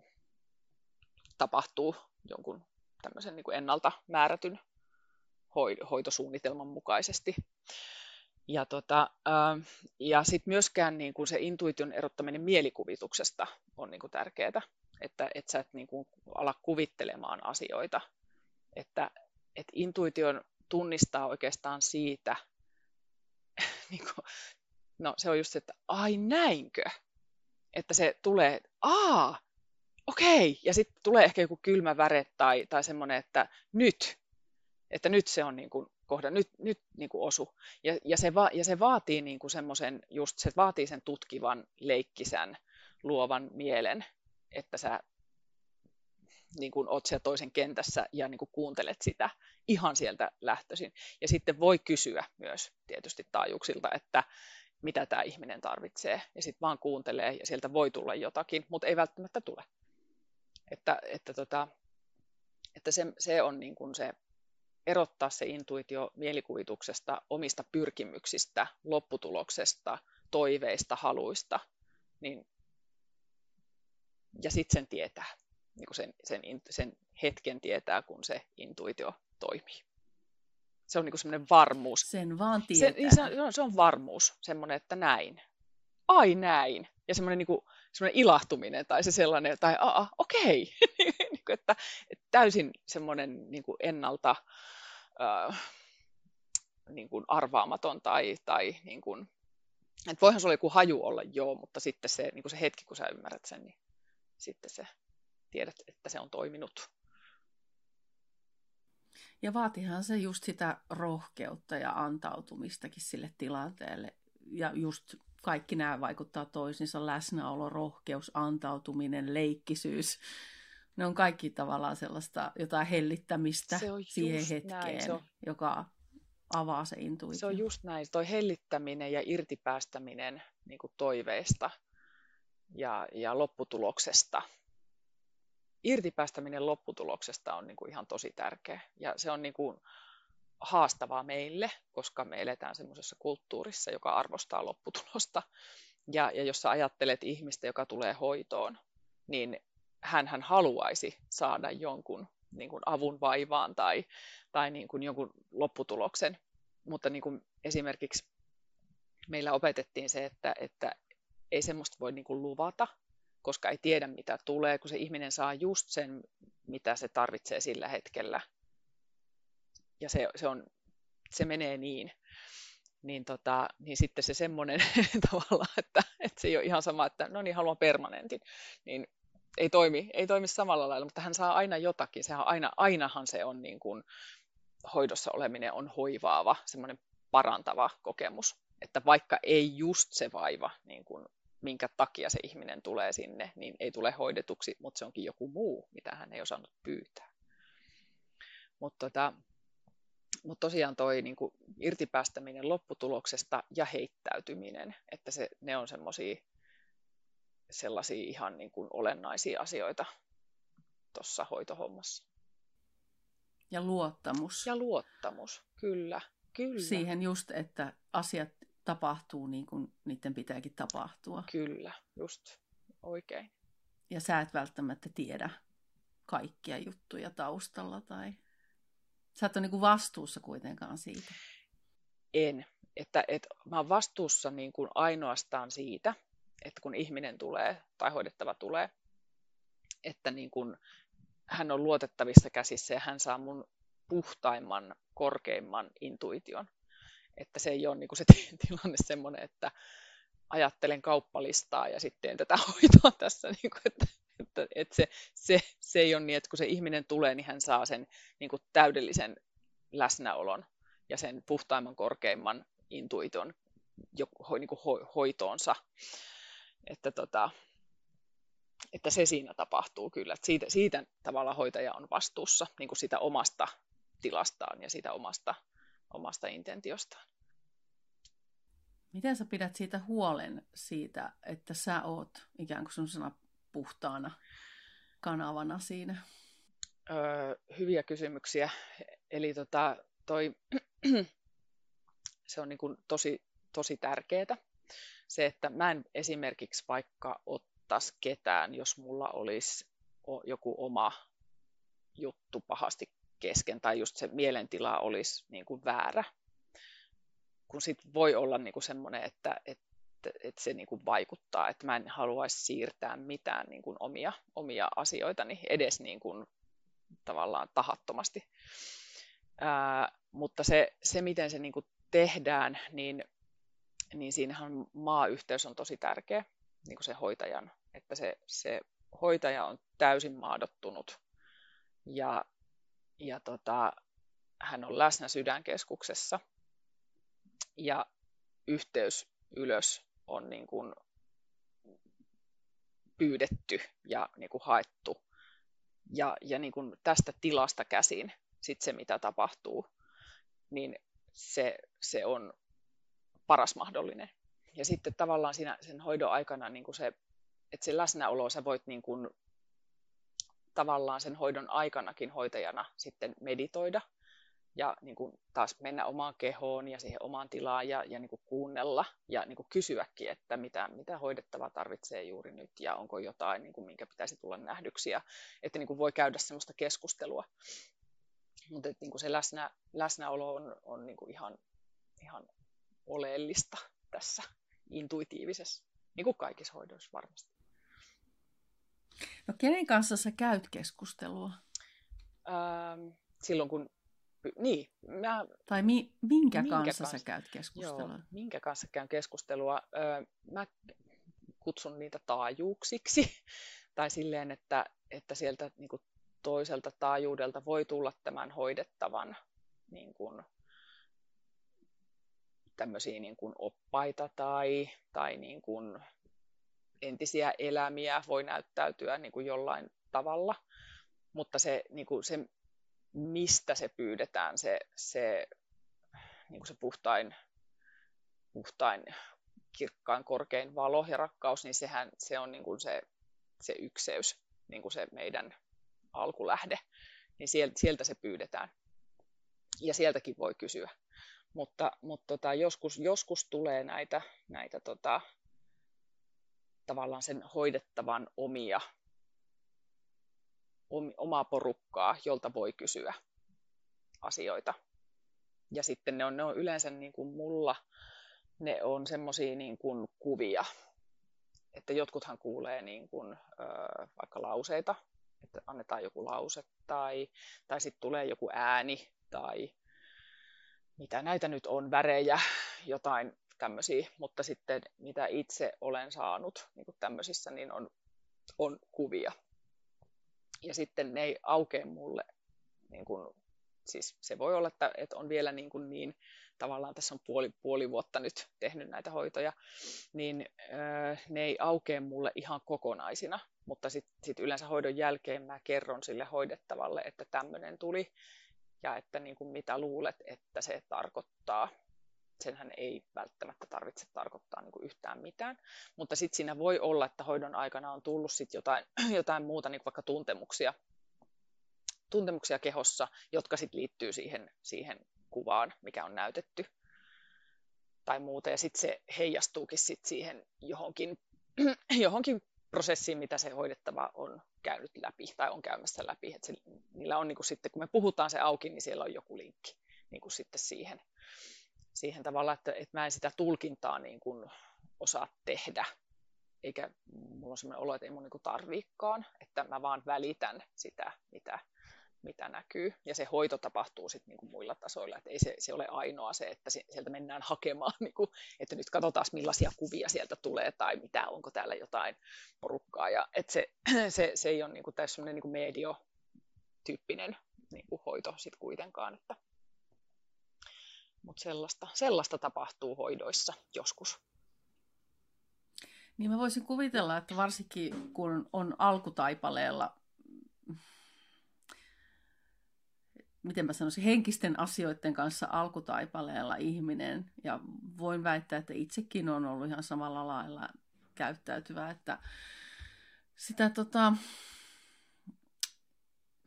tapahtuu jonkun tämmöisen niin kuin ennalta määrätyn hoitosuunnitelman mukaisesti. Ja, tota, ja sitten myöskään niin kuin se intuition erottaminen mielikuvituksesta on niin kuin tärkeää, että et sä et niin kuin ala kuvittelemaan asioita. Että et intuition tunnistaa oikeastaan siitä, niin kuin, no se on just se, että ai näinkö? Että se tulee, että aa, okei, ja sitten tulee ehkä joku kylmä väre tai, tai semmoinen, että nyt, että nyt se on niin kuin kohda, nyt, nyt niin kuin osu. Ja, ja, se va, ja se vaatii niin kuin semmoisen, just se vaatii sen tutkivan, leikkisän, luovan mielen, että sä niin kuin oot siellä toisen kentässä ja niin kuin kuuntelet sitä ihan sieltä lähtöisin. Ja sitten voi kysyä myös tietysti taajuuksilta, että mitä tämä ihminen tarvitsee. Ja sitten vaan kuuntelee ja sieltä voi tulla jotakin, mutta ei välttämättä tule. Että, että, tota, että se, se on niin kuin se erottaa se intuitio mielikuvituksesta, omista pyrkimyksistä, lopputuloksesta, toiveista, haluista, niin, ja sitten sen tietää, niin kuin sen, sen, sen hetken tietää, kun se intuitio toimii. Se on niin semmoinen varmuus. Sen vaan tietää. Se, se, on, se on varmuus, semmoinen, että näin. Ai näin. Ja semmoinen, niin kuin, semmoinen ilahtuminen tai se sellainen, tai aa, okei. niin kuin, että, että täysin semmoinen niin kuin ennalta äh, niin kuin arvaamaton tai, tai niin kuin, että voihan se olla joku haju olla joo, mutta sitten se, niin kuin se hetki, kun sä ymmärrät sen, niin sitten se tiedät, että se on toiminut. Ja vaatihan se just sitä rohkeutta ja antautumistakin sille tilanteelle. Ja just kaikki nämä vaikuttaa toisinsa, läsnäolo, rohkeus, antautuminen, leikkisyys. Ne on kaikki tavallaan sellaista jotain hellittämistä siihen hetkeen, näin, on... joka avaa se intuitio. Se on just näin, toi hellittäminen ja irtipäästäminen niin kuin toiveista ja, ja lopputuloksesta irtipäästäminen lopputuloksesta on niin kuin ihan tosi tärkeä. Ja se on niin kuin haastavaa meille, koska me eletään semmoisessa kulttuurissa, joka arvostaa lopputulosta. Ja, ja jos sä ajattelet ihmistä, joka tulee hoitoon, niin hän, haluaisi saada jonkun niin kuin avun vaivaan tai, tai niin kuin jonkun lopputuloksen. Mutta niin kuin esimerkiksi meillä opetettiin se, että, että ei semmoista voi niin kuin luvata, koska ei tiedä mitä tulee, kun se ihminen saa just sen, mitä se tarvitsee sillä hetkellä. Ja se, se, on, se menee niin. Niin, tota, niin sitten se semmoinen tavalla, että, että se ei ole ihan sama, että no niin, haluan permanentin, niin ei toimi, ei toimi samalla lailla, mutta hän saa aina jotakin. Sehän aina, ainahan se on niin kuin, hoidossa oleminen on hoivaava, semmoinen parantava kokemus. Että vaikka ei just se vaiva niin kuin minkä takia se ihminen tulee sinne, niin ei tule hoidetuksi, mutta se onkin joku muu, mitä hän ei osannut pyytää. Mutta tota, mut tosiaan toi niin kuin irtipäästäminen lopputuloksesta ja heittäytyminen, että se, ne on semmoisia sellaisia ihan niin kuin olennaisia asioita tuossa hoitohommassa. Ja luottamus. Ja luottamus, kyllä. kyllä. Siihen just, että asiat tapahtuu niin kuin niiden pitääkin tapahtua. Kyllä, just oikein. Ja sä et välttämättä tiedä kaikkia juttuja taustalla tai sä et ole niin kuin vastuussa kuitenkaan siitä. En. Että, että mä oon vastuussa niin kuin ainoastaan siitä, että kun ihminen tulee tai hoidettava tulee, että niin kuin hän on luotettavissa käsissä ja hän saa mun puhtaimman, korkeimman intuition että se ei ole niin kuin se tilanne semmoinen, että ajattelen kauppalistaa ja sitten tätä hoitoa tässä, niin kuin, että, että, että se, se, se ei ole niin, että kun se ihminen tulee, niin hän saa sen niin kuin täydellisen läsnäolon ja sen puhtaimman, korkeimman intuiton jo, niin kuin ho, hoitoonsa. Että, tota, että se siinä tapahtuu kyllä. Että siitä, siitä tavalla hoitaja on vastuussa niin kuin sitä omasta tilastaan ja sitä omasta omasta intentiostaan. Miten sä pidät siitä huolen siitä, että sä oot ikään kuin sellaisena puhtaana kanavana siinä? Öö, hyviä kysymyksiä. Eli tota, toi, se on niin kuin tosi, tosi tärkeää. Se, että mä en esimerkiksi vaikka ottaisi ketään, jos mulla olisi joku oma juttu pahasti kesken tai just se mielentila olisi niin kuin väärä. Kun sit voi olla niin kuin semmoinen, että, että, että se niin kuin vaikuttaa, että mä en haluaisi siirtää mitään niin kuin omia, omia asioitani edes niin kuin tavallaan tahattomasti. Ää, mutta se, se, miten se niin kuin tehdään, niin, niin siinähän maayhteys on tosi tärkeä, niin kuin se hoitajan, että se, se hoitaja on täysin maadottunut ja ja tota, hän on läsnä sydänkeskuksessa ja yhteys ylös on niin kuin pyydetty ja niin kuin haettu. Ja, ja niin kuin tästä tilasta käsin sit se, mitä tapahtuu, niin se, se on paras mahdollinen. ja sitten tavallaan siinä sen hoidon aikana niin kuin se, että se läsnäolo, sä voit niin kuin, tavallaan sen hoidon aikanakin hoitajana sitten meditoida ja niin kuin taas mennä omaan kehoon ja siihen omaan tilaan ja, ja niin kuin kuunnella ja niin kuin kysyäkin, että mitä, mitä hoidettava tarvitsee juuri nyt ja onko jotain, niin kuin, minkä pitäisi tulla nähdyksi ja että niin kuin voi käydä sellaista keskustelua. Mutta niin kuin se läsnä, läsnäolo on, on niin kuin ihan, ihan oleellista tässä intuitiivisessa, niin kuin kaikissa hoidoissa varmasti. No kenen kanssa sä käyt keskustelua? Ähm, silloin kun niin, mä, tai mi, minkä, minkä kanssa, kanssa sä käyt keskustelua? Joo, minkä kanssa käyn keskustelua? Öö, mä kutsun niitä taajuuksiksi. tai silleen, että, että sieltä niin kuin toiselta taajuudelta voi tulla tämän hoidettavan niin kuin, tämmöisiä niin kuin oppaita tai, tai niin kuin entisiä elämiä voi näyttäytyä niin kuin jollain tavalla. Mutta se, niin kuin se mistä se pyydetään, se, se, niin kuin se puhtain, puhtain, kirkkaan, korkein valo ja rakkaus, niin sehän se on niin kuin se, se ykseys, niin kuin se meidän alkulähde, niin sieltä, sieltä se pyydetään. Ja sieltäkin voi kysyä. Mutta, mutta tota, joskus, joskus tulee näitä, näitä tota, tavallaan sen hoidettavan omia omaa porukkaa, jolta voi kysyä asioita. Ja sitten ne on, ne on yleensä niin kuin mulla, ne on semmoisia niin kuin kuvia, että jotkuthan kuulee niin kuin, ö, vaikka lauseita, että annetaan joku lause tai, tai sitten tulee joku ääni tai mitä näitä nyt on, värejä, jotain tämmöisiä, mutta sitten mitä itse olen saanut niin kuin tämmöisissä, niin on, on kuvia ja sitten ne ei aukea mulle. Niin kun, siis se voi olla, että, että on vielä niin, kuin niin tavallaan tässä on puoli, puoli vuotta nyt tehnyt näitä hoitoja, niin öö, ne ei aukea mulle ihan kokonaisina, mutta sitten sit yleensä hoidon jälkeen mä kerron sille hoidettavalle, että tämmöinen tuli ja että niin kuin mitä luulet, että se tarkoittaa senhän ei välttämättä tarvitse tarkoittaa niin kuin yhtään mitään. Mutta sitten siinä voi olla, että hoidon aikana on tullut sit jotain, jotain muuta, niin kuin vaikka tuntemuksia, tuntemuksia kehossa, jotka sitten liittyy siihen, siihen kuvaan, mikä on näytetty tai muuta. Ja sitten se heijastuukin sit siihen johonkin, johonkin prosessiin, mitä se hoidettava on käynyt läpi tai on käymässä läpi. Et se, niillä on niin kuin sitten, kun me puhutaan se auki, niin siellä on joku linkki niin kuin sitten siihen siihen tavalla, että, että mä en sitä tulkintaa niin kuin osaa tehdä. Eikä mulla on sellainen olo, että ei mun niin tarviikaan, että mä vaan välitän sitä, mitä, mitä näkyy. Ja se hoito tapahtuu sitten niin kuin muilla tasoilla, että ei se, se ole ainoa se, että sieltä mennään hakemaan, niin kuin, että nyt katsotaan millaisia kuvia sieltä tulee tai mitä, onko täällä jotain porukkaa. Ja, että se, se, se ei ole niin kuin, tässä niin kuin medio-tyyppinen niin hoito sitten kuitenkaan, että mutta sellaista, sellaista tapahtuu hoidoissa joskus. Niin mä voisin kuvitella, että varsinkin kun on alkutaipaleella, miten mä sanoisin, henkisten asioiden kanssa alkutaipaleella ihminen, ja voin väittää, että itsekin on ollut ihan samalla lailla käyttäytyvä, että sitä tota,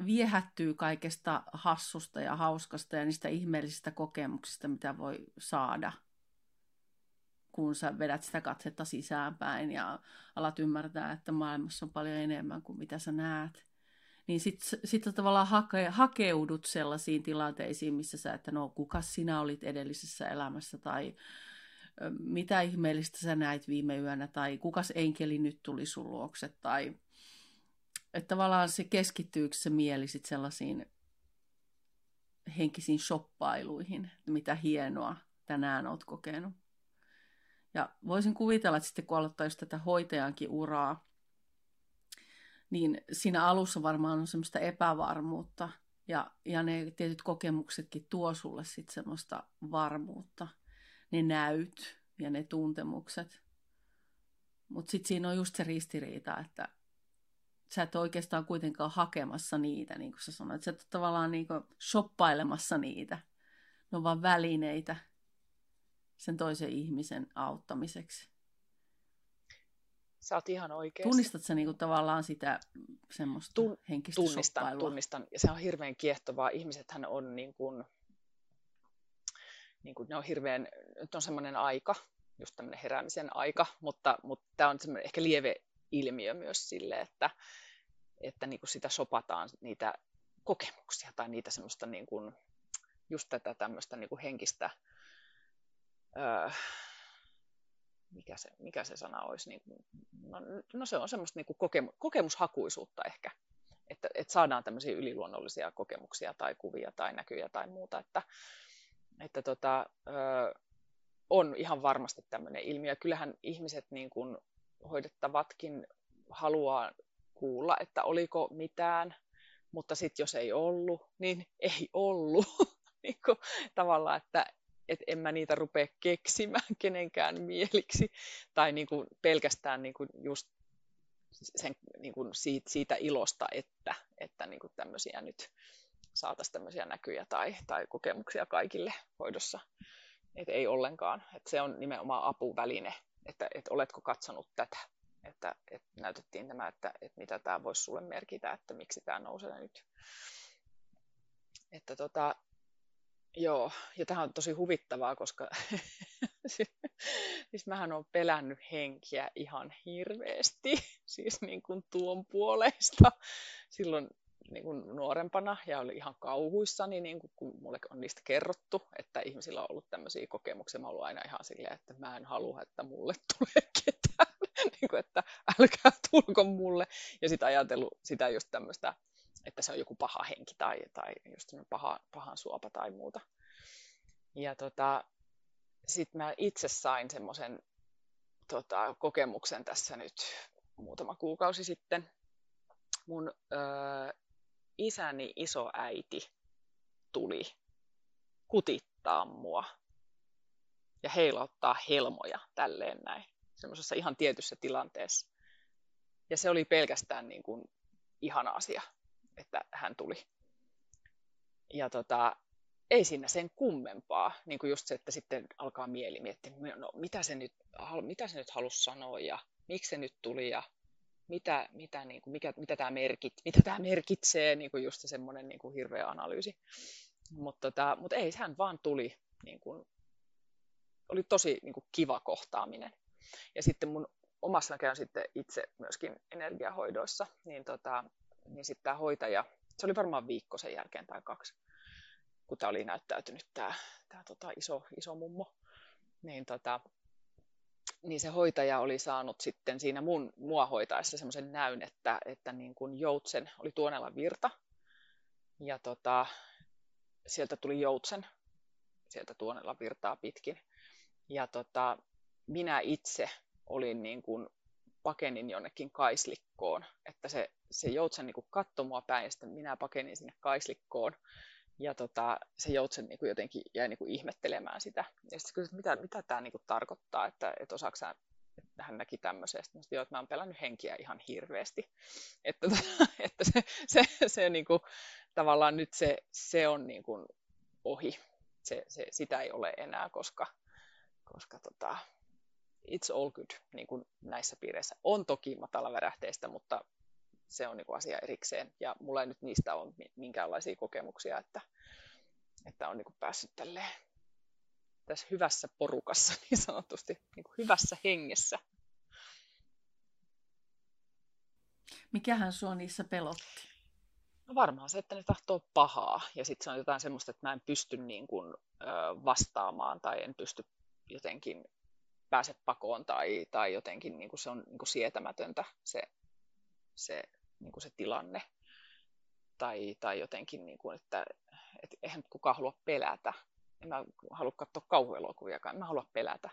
viehättyy kaikesta hassusta ja hauskasta ja niistä ihmeellisistä kokemuksista, mitä voi saada, kun sä vedät sitä katsetta sisäänpäin ja alat ymmärtää, että maailmassa on paljon enemmän kuin mitä sä näet. Niin sitten sit tavallaan hake, hakeudut sellaisiin tilanteisiin, missä sä, että no kuka sinä olit edellisessä elämässä tai mitä ihmeellistä sä näit viime yönä tai kukas enkeli nyt tuli sun luokse tai että tavallaan se keskittyykö se mieli sit sellaisiin henkisiin shoppailuihin, mitä hienoa tänään olet kokenut. Ja voisin kuvitella, että sitten kun aloittaa just tätä hoitajankin uraa, niin siinä alussa varmaan on semmoista epävarmuutta ja, ja ne tietyt kokemuksetkin tuo sulle sitten semmoista varmuutta. Ne näyt ja ne tuntemukset. Mutta sitten siinä on just se ristiriita, että sä et oikeastaan kuitenkaan hakemassa niitä, niin kuin sä sanoit. Sä et ole tavallaan niin kuin shoppailemassa niitä. Ne on vaan välineitä sen toisen ihmisen auttamiseksi. Sä oot ihan oikeassa. Tunnistat sä niinku tavallaan sitä semmoista Tun, henkistä tunnistan, shoppailua? tunnistan. Ja se on hirveän kiehtovaa. Ihmisethän on niin kuin, niin kuin ne on hirveän, nyt on semmoinen aika, just tämmöinen heräämisen aika, mutta, mutta tämä on semmoinen ehkä lieve ilmiö myös sille, että, että niin kuin sitä sopataan niitä kokemuksia tai niitä semmoista niin kuin, just tätä tämmöistä niin kuin henkistä, öö, mikä, se, mikä se sana olisi, niin kuin, no, no se on semmoista niin kuin kokemu, kokemushakuisuutta ehkä, että, että saadaan tämmöisiä yliluonnollisia kokemuksia tai kuvia tai näkyjä tai muuta, että, että tota, öö, on ihan varmasti tämmöinen ilmiö. Kyllähän ihmiset niin kuin hoidettavatkin haluaa kuulla, että oliko mitään, mutta sitten jos ei ollut, niin ei ollut. niin kuin, tavallaan, että et en mä niitä rupea keksimään kenenkään mieliksi. Tai niin kuin pelkästään niin kuin just sen, niin kuin siitä, siitä ilosta, että, että niin kuin tämmöisiä nyt saataisiin tämmöisiä näkyjä tai, tai kokemuksia kaikille hoidossa. Et ei ollenkaan. Et se on nimenomaan apuväline, että et oletko katsonut tätä. Että et näytettiin tämä, että et mitä tämä voisi sulle merkitä, että miksi tämä nousee nyt. Että tota, joo, ja tämä on tosi huvittavaa, koska siis mähän on pelännyt henkiä ihan hirveästi, siis niin kuin tuon puolesta. Silloin niin kuin nuorempana ja oli ihan kauhuissani, niin kuin, kun mulle on niistä kerrottu, että ihmisillä on ollut tämmöisiä kokemuksia. Mä ollut aina ihan silleen, että mä en halua, että mulle tulee ketään, niin kuin, että älkää tulko mulle. Ja sitten ajatellut sitä just tämmöistä, että se on joku paha henki tai, tai just paha, pahan suopa tai muuta. Ja tota, sitten mä itse sain semmoisen tota, kokemuksen tässä nyt muutama kuukausi sitten. Mun öö, isäni isoäiti tuli kutittaa mua ja heilauttaa helmoja tälleen näin, semmoisessa ihan tietyssä tilanteessa. Ja se oli pelkästään niin kuin ihana asia, että hän tuli. Ja tota, ei siinä sen kummempaa, niin kuin just se, että sitten alkaa mieli miettiä, no, mitä, se nyt, mitä se nyt halusi sanoa ja miksi se nyt tuli ja mitä, mitä, niin kuin, mikä, mitä, tämä merkit, mitä tämä merkitsee, niin kuin just semmoinen niin kuin hirveä analyysi. Mutta tota, mut ei, hän vaan tuli, niin kuin, oli tosi niin kuin kiva kohtaaminen. Ja sitten mun omassa käyn sitten itse myöskin energiahoidoissa, niin, tota, niin sitten tämä hoitaja, se oli varmaan viikko sen jälkeen tai kaksi, kun tämä oli näyttäytynyt tämä, tämä tota, iso, iso mummo, niin tota, niin se hoitaja oli saanut sitten siinä mun, mua hoitaessa semmoisen näyn, että, että niin kuin joutsen oli tuonella virta. Ja tota, sieltä tuli joutsen, sieltä tuonella virtaa pitkin. Ja tota, minä itse olin niin kuin pakenin jonnekin kaislikkoon, että se, se joutsen niin katsoi mua päin ja sitten minä pakenin sinne kaislikkoon ja tota, se joutsen niin kuin jotenkin jäi niin kuin ihmettelemään sitä. Ja sitten kysyi, mitä, mitä tämä niin kuin tarkoittaa, että, että osaako sä, että hän näki tämmöisestä. Sitten joo, että mä oon pelännyt henkiä ihan hirveästi. Että, että se, se, se niin kuin, tavallaan nyt se, se on niin kuin ohi. Se, se, sitä ei ole enää, koska, koska tota, it's all good niin kuin näissä piireissä. On toki matalavärähteistä, mutta se on niin asia erikseen. Ja mulla ei nyt niistä ole minkäänlaisia kokemuksia, että, että on niin päässyt tälleen tässä hyvässä porukassa niin sanotusti, niin kuin hyvässä hengessä. Mikähän sua niissä pelotti? No varmaan se, että ne tahtoo pahaa ja sitten se on jotain semmoista, että mä en pysty niin kuin, vastaamaan tai en pysty jotenkin pääse pakoon tai, tai jotenkin niin kuin se on niin kuin sietämätöntä se, se niin kuin se tilanne. Tai, tai jotenkin, niin kuin, että et eihän kukaan halua pelätä. En mä halua katsoa kauhuelokuviakaan, en mä halua pelätä.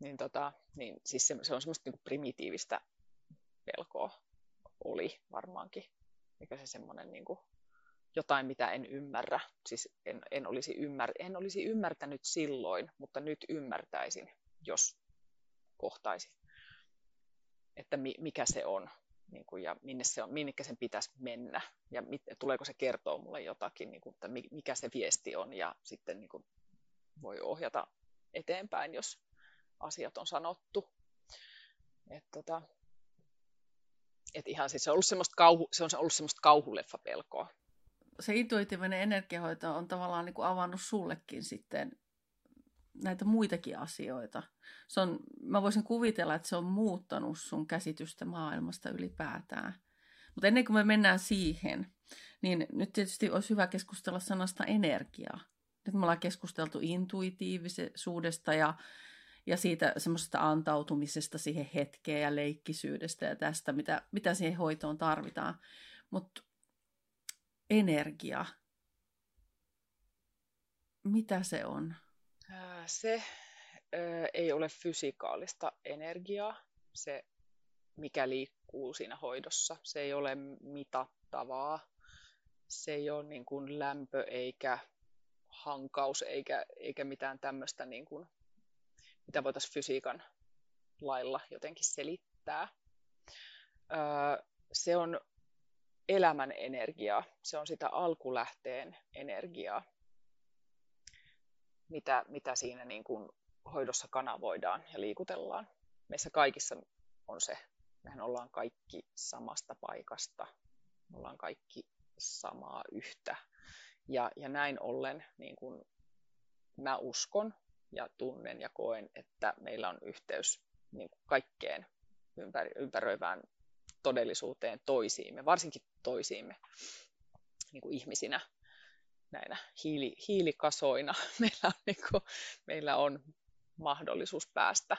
Niin, tota, niin siis se, se on semmoista niin kuin primitiivistä pelkoa oli varmaankin. Mikä se semmoinen niin kuin, jotain, mitä en ymmärrä. Siis en, en, olisi ymmär, en olisi ymmärtänyt silloin, mutta nyt ymmärtäisin, jos kohtaisin. Että mi, mikä se on niin kuin, ja minne, se on, minne sen pitäisi mennä ja mit, tuleeko se kertoa mulle jotakin, niin kuin, että mikä se viesti on ja sitten niin kuin, voi ohjata eteenpäin, jos asiat on sanottu. Et tota, et ihan siis se on ollut semmoista, kauhu, se on ollut semmoista kauhuleffapelkoa. Se intuitiivinen energiahoito on tavallaan niin kuin avannut sullekin sitten näitä muitakin asioita. Se on, mä voisin kuvitella, että se on muuttanut sun käsitystä maailmasta ylipäätään. Mutta ennen kuin me mennään siihen, niin nyt tietysti olisi hyvä keskustella sanasta energiaa. Nyt me ollaan keskusteltu intuitiivisuudesta ja, ja siitä semmoisesta antautumisesta siihen hetkeen ja leikkisyydestä ja tästä, mitä, mitä siihen hoitoon tarvitaan. Mutta energia, mitä se on? Se ö, ei ole fysikaalista energiaa, se mikä liikkuu siinä hoidossa. Se ei ole mitattavaa, se ei ole niin kuin lämpö eikä hankaus eikä, eikä mitään tämmöistä, niin kuin, mitä voitaisiin fysiikan lailla jotenkin selittää. Se on elämän energiaa, se on sitä alkulähteen energiaa, mitä, mitä siinä niin kuin hoidossa kanavoidaan ja liikutellaan. Meissä kaikissa on se. Mehän ollaan kaikki samasta paikasta. Me ollaan kaikki samaa yhtä. Ja, ja näin ollen niin kuin mä uskon ja tunnen ja koen, että meillä on yhteys niin kuin kaikkeen ympäröivään todellisuuteen toisiimme, varsinkin toisiimme niin kuin ihmisinä, näinä hiili, hiilikasoina. Meillä on, niin kuin, meillä on mahdollisuus päästä.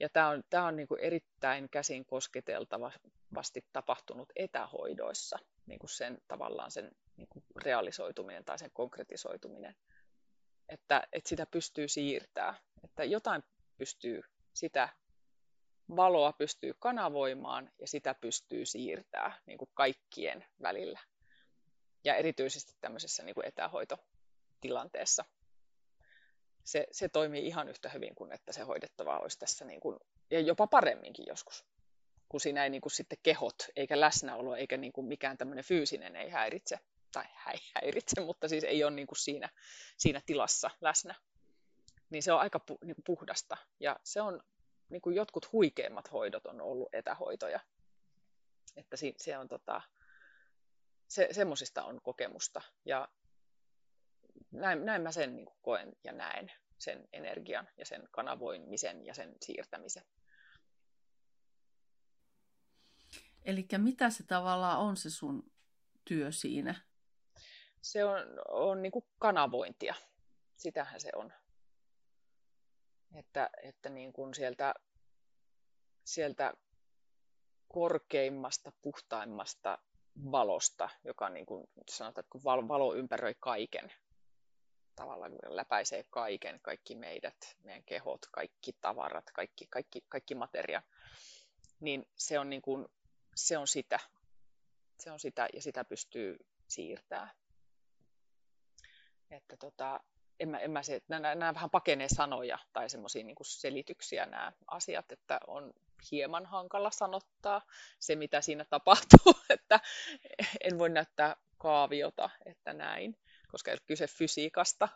Ja tämä on, tämä on niin kuin erittäin käsin kosketeltavasti tapahtunut etähoidoissa, niin kuin sen tavallaan sen niin kuin realisoituminen tai sen konkretisoituminen. Että, että sitä pystyy siirtää, että jotain pystyy sitä valoa pystyy kanavoimaan ja sitä pystyy siirtää niin kuin kaikkien välillä. Ja erityisesti tämmöisessä niin kuin etähoitotilanteessa. Se, se toimii ihan yhtä hyvin kuin että se hoidettava olisi tässä, niin kuin, ja jopa paremminkin joskus. Kun siinä ei niin kuin sitten kehot, eikä läsnäolo, eikä niin kuin mikään tämmöinen fyysinen ei häiritse. Tai häiritse, mutta siis ei ole niin kuin siinä, siinä tilassa läsnä. Niin se on aika pu, niin kuin puhdasta. Ja se on niin kuin jotkut huikeimmat hoidot on ollut etähoitoja. Että se, se on tota, se, semmoisista on kokemusta. Ja näin, näin mä sen niin koen ja näen, sen energian ja sen kanavoimisen ja sen siirtämisen. Eli mitä se tavallaan on se sun työ siinä? Se on, on niin kuin kanavointia. Sitähän se on. Että, että niin kuin sieltä, sieltä korkeimmasta, puhtaimmasta valosta, joka niin kuin sanotaan, että kun valo ympäröi kaiken, tavallaan läpäisee kaiken, kaikki meidät, meidän kehot, kaikki tavarat, kaikki, kaikki, kaikki materia, niin se on, niin kuin, se on sitä. Se on sitä ja sitä pystyy siirtämään. Että tota, en mä, en mä se, nämä, nämä vähän pakenee sanoja tai semmoisia niin selityksiä nämä asiat, että on hieman hankala sanottaa se, mitä siinä tapahtuu, että en voi näyttää kaaviota, että näin, koska ei ole kyse fysiikasta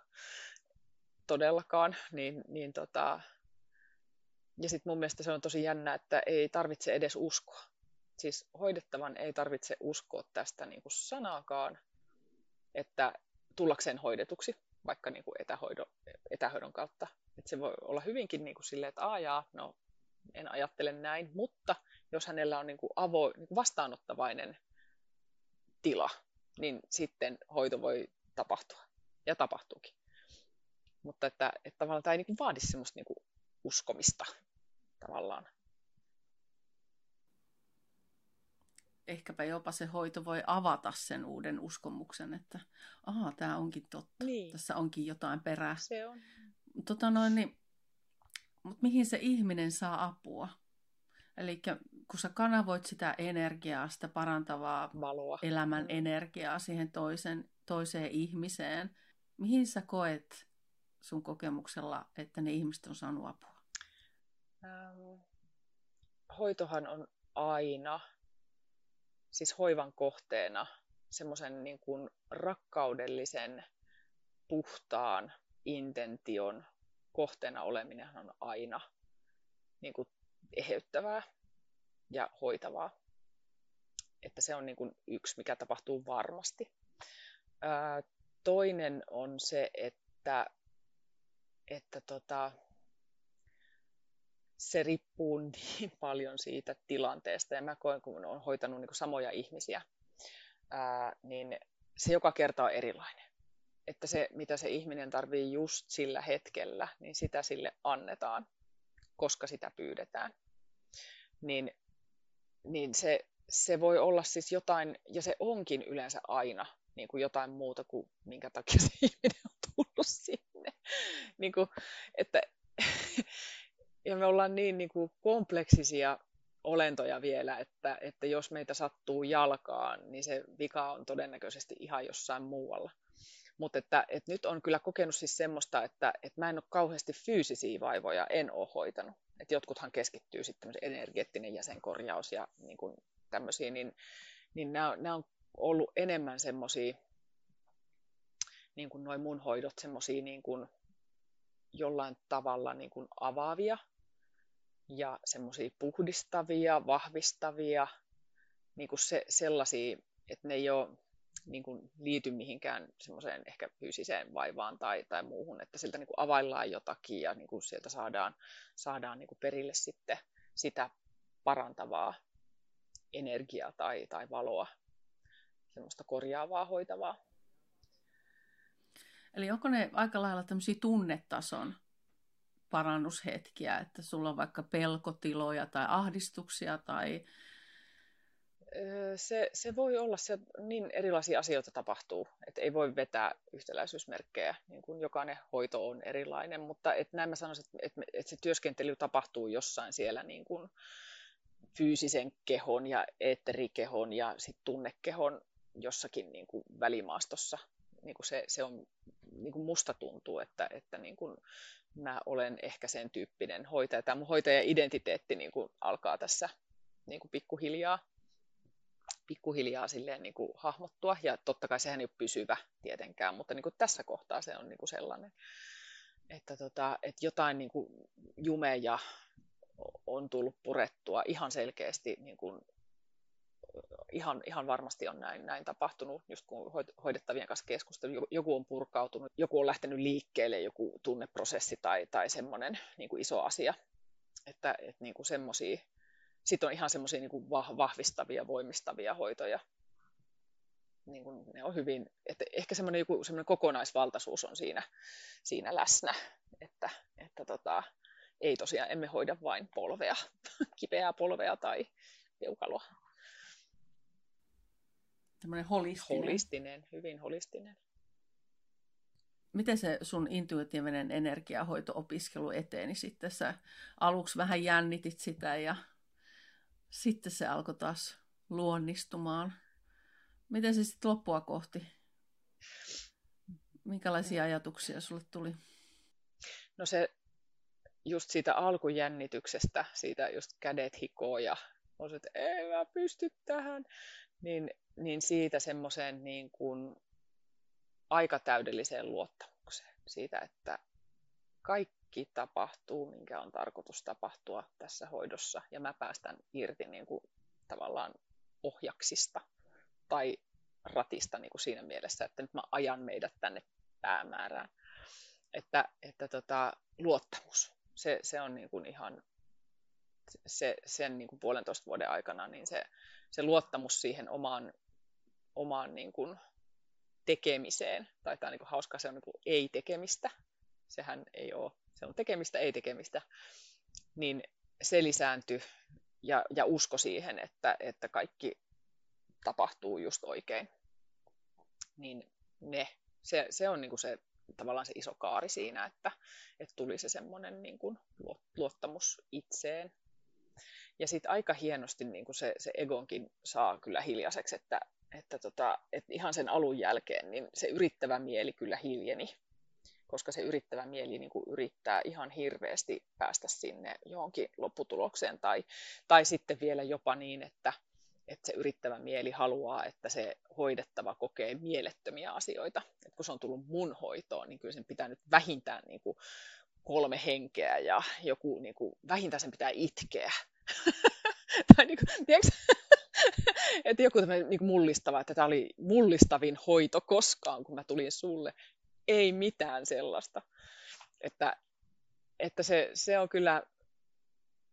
todellakaan, niin, niin tota, ja sitten mun mielestä se on tosi jännä, että ei tarvitse edes uskoa. Siis hoidettavan ei tarvitse uskoa tästä niin kuin sanaakaan, että tullakseen hoidetuksi, vaikka niin kuin etähoidon, etähoidon kautta. Että se voi olla hyvinkin niin kuin silleen, että aajaa, no en ajattele näin, mutta jos hänellä on niin kuin avo, niin kuin vastaanottavainen tila, niin sitten hoito voi tapahtua ja tapahtuukin. Mutta että, että tavallaan tämä ei niin kuin vaadi semmoista niin kuin uskomista tavallaan. ehkäpä jopa se hoito voi avata sen uuden uskomuksen, että aha, tämä onkin totta, niin. tässä onkin jotain perää. Se on. Tota noin, niin, mutta mihin se ihminen saa apua? Eli kun sä kanavoit sitä energiaa, sitä parantavaa Valoa. elämän mm. energiaa siihen toisen, toiseen ihmiseen, mihin sä koet sun kokemuksella, että ne ihmiset on saanut apua? Ähm, hoitohan on aina siis hoivan kohteena semmoisen niin kuin rakkaudellisen, puhtaan intention kohteena oleminen on aina niin kuin eheyttävää ja hoitavaa. Että se on niin kuin yksi, mikä tapahtuu varmasti. Ää, toinen on se, että, että tota, se riippuu niin paljon siitä tilanteesta. Ja mä koen, kun olen hoitanut niin samoja ihmisiä, ää, niin se joka kerta on erilainen. Että se, mitä se ihminen tarvii just sillä hetkellä, niin sitä sille annetaan, koska sitä pyydetään. Niin, niin se, se voi olla siis jotain, ja se onkin yleensä aina niin kuin jotain muuta kuin minkä takia se ihminen on tullut sinne. niin kuin, että, ja me ollaan niin, niin kuin kompleksisia olentoja vielä, että, että jos meitä sattuu jalkaan, niin se vika on todennäköisesti ihan jossain muualla. Mutta että, että nyt on kyllä kokenut siis semmoista, että, että mä en ole kauheasti fyysisiä vaivoja, en ole hoitanut. Että jotkuthan keskittyy sitten energeettinen jäsenkorjaus ja niin kuin tämmöisiä, niin, niin nämä, nämä on ollut enemmän semmoisia, niin kuin noin mun hoidot, semmoisia niin kuin jollain tavalla niin kuin avaavia ja semmoisia puhdistavia, vahvistavia, niin kuin se, sellaisia, että ne ei ole niin kuin liity mihinkään semmoiseen ehkä fyysiseen vaivaan tai, tai muuhun, että siltä niin kuin availlaan jotakin ja niin kuin sieltä saadaan, saadaan niin kuin perille sitten sitä parantavaa energiaa tai, tai valoa, semmoista korjaavaa, hoitavaa. Eli onko ne aika lailla tämmöisiä tunnetason parannushetkiä, että sulla on vaikka pelkotiloja tai ahdistuksia tai... Se, se voi olla, se niin erilaisia asioita tapahtuu, että ei voi vetää yhtäläisyysmerkkejä, niin kuin jokainen hoito on erilainen, mutta et näin mä sanoisin, että, että, että se työskentely tapahtuu jossain siellä niin kuin fyysisen kehon ja eetterikehon ja sit tunnekehon jossakin niin kuin välimaastossa. Niin kuin se, se on, niin kuin musta tuntuu, että, että niin kuin mä olen ehkä sen tyyppinen hoitaja. Tämä mun hoitaja-identiteetti niin kuin alkaa tässä niin kuin pikkuhiljaa, pikkuhiljaa silleen niin kuin hahmottua. Ja totta kai sehän ei ole pysyvä tietenkään, mutta niin kuin tässä kohtaa se on niin kuin sellainen, että, tota, että jotain niin kuin jumeja on tullut purettua ihan selkeästi niin kuin ihan, ihan varmasti on näin, näin tapahtunut, just kun hoidettavien kanssa keskustelu, joku on purkautunut, joku on lähtenyt liikkeelle, joku tunneprosessi tai, tai semmoinen niin kuin iso asia. Että, että niin kuin semmosia, sitten on ihan semmoisia niin vahvistavia, voimistavia hoitoja. Niin kuin ne on hyvin, että ehkä semmoinen, joku, semmoinen kokonaisvaltaisuus on siinä, siinä läsnä, että, että tota, ei tosiaan, emme hoida vain polvea, kipeää polvea tai peukaloa. Tämmöinen holistinen. Holistinen, hyvin holistinen. Miten se sun intuitiivinen energiahoito-opiskelu eteni sitten? Sä aluksi vähän jännitit sitä ja sitten se alkoi taas luonnistumaan. Miten se sitten loppua kohti? Minkälaisia ajatuksia sulle tuli? No se just siitä alkujännityksestä, siitä just kädet hikoo ja on se, että ei mä pysty tähän, niin niin siitä semmoiseen niin kuin aika täydelliseen luottamukseen. Siitä, että kaikki tapahtuu, minkä on tarkoitus tapahtua tässä hoidossa, ja mä päästän irti niin kuin, tavallaan ohjaksista tai ratista niin kuin siinä mielessä, että nyt mä ajan meidät tänne päämäärään. Että, että tota, luottamus, se, se on niin kuin ihan se, sen niin kuin puolentoista vuoden aikana, niin se, se luottamus siihen omaan omaan niin kuin, tekemiseen. Tai tämä on niin kuin, hauska, se on niin kuin, ei-tekemistä. Sehän ei ole, se on tekemistä, ei-tekemistä. Niin se lisääntyi ja, ja usko siihen, että, että kaikki tapahtuu just oikein. Niin ne, se, se on niin kuin se tavallaan se iso kaari siinä, että, että tuli se semmoinen niin kuin luottamus itseen. Ja sitten aika hienosti niin kuin se, se egonkin saa kyllä hiljaiseksi, että, että, tota, että ihan sen alun jälkeen niin se yrittävä mieli kyllä hiljeni, koska se yrittävä mieli niin kuin yrittää ihan hirveästi päästä sinne johonkin lopputulokseen tai, tai sitten vielä jopa niin, että, että se yrittävä mieli haluaa, että se hoidettava kokee mielettömiä asioita. Et kun se on tullut mun hoitoon, niin kyllä sen pitää nyt vähintään niin kuin kolme henkeä ja joku niin kuin, vähintään sen pitää itkeä. tai niin kuin, tiedätkö, että joku tämmöinen niin mullistava, että tämä oli mullistavin hoito koskaan, kun mä tulin sulle. Ei mitään sellaista. Että, että se, se on kyllä,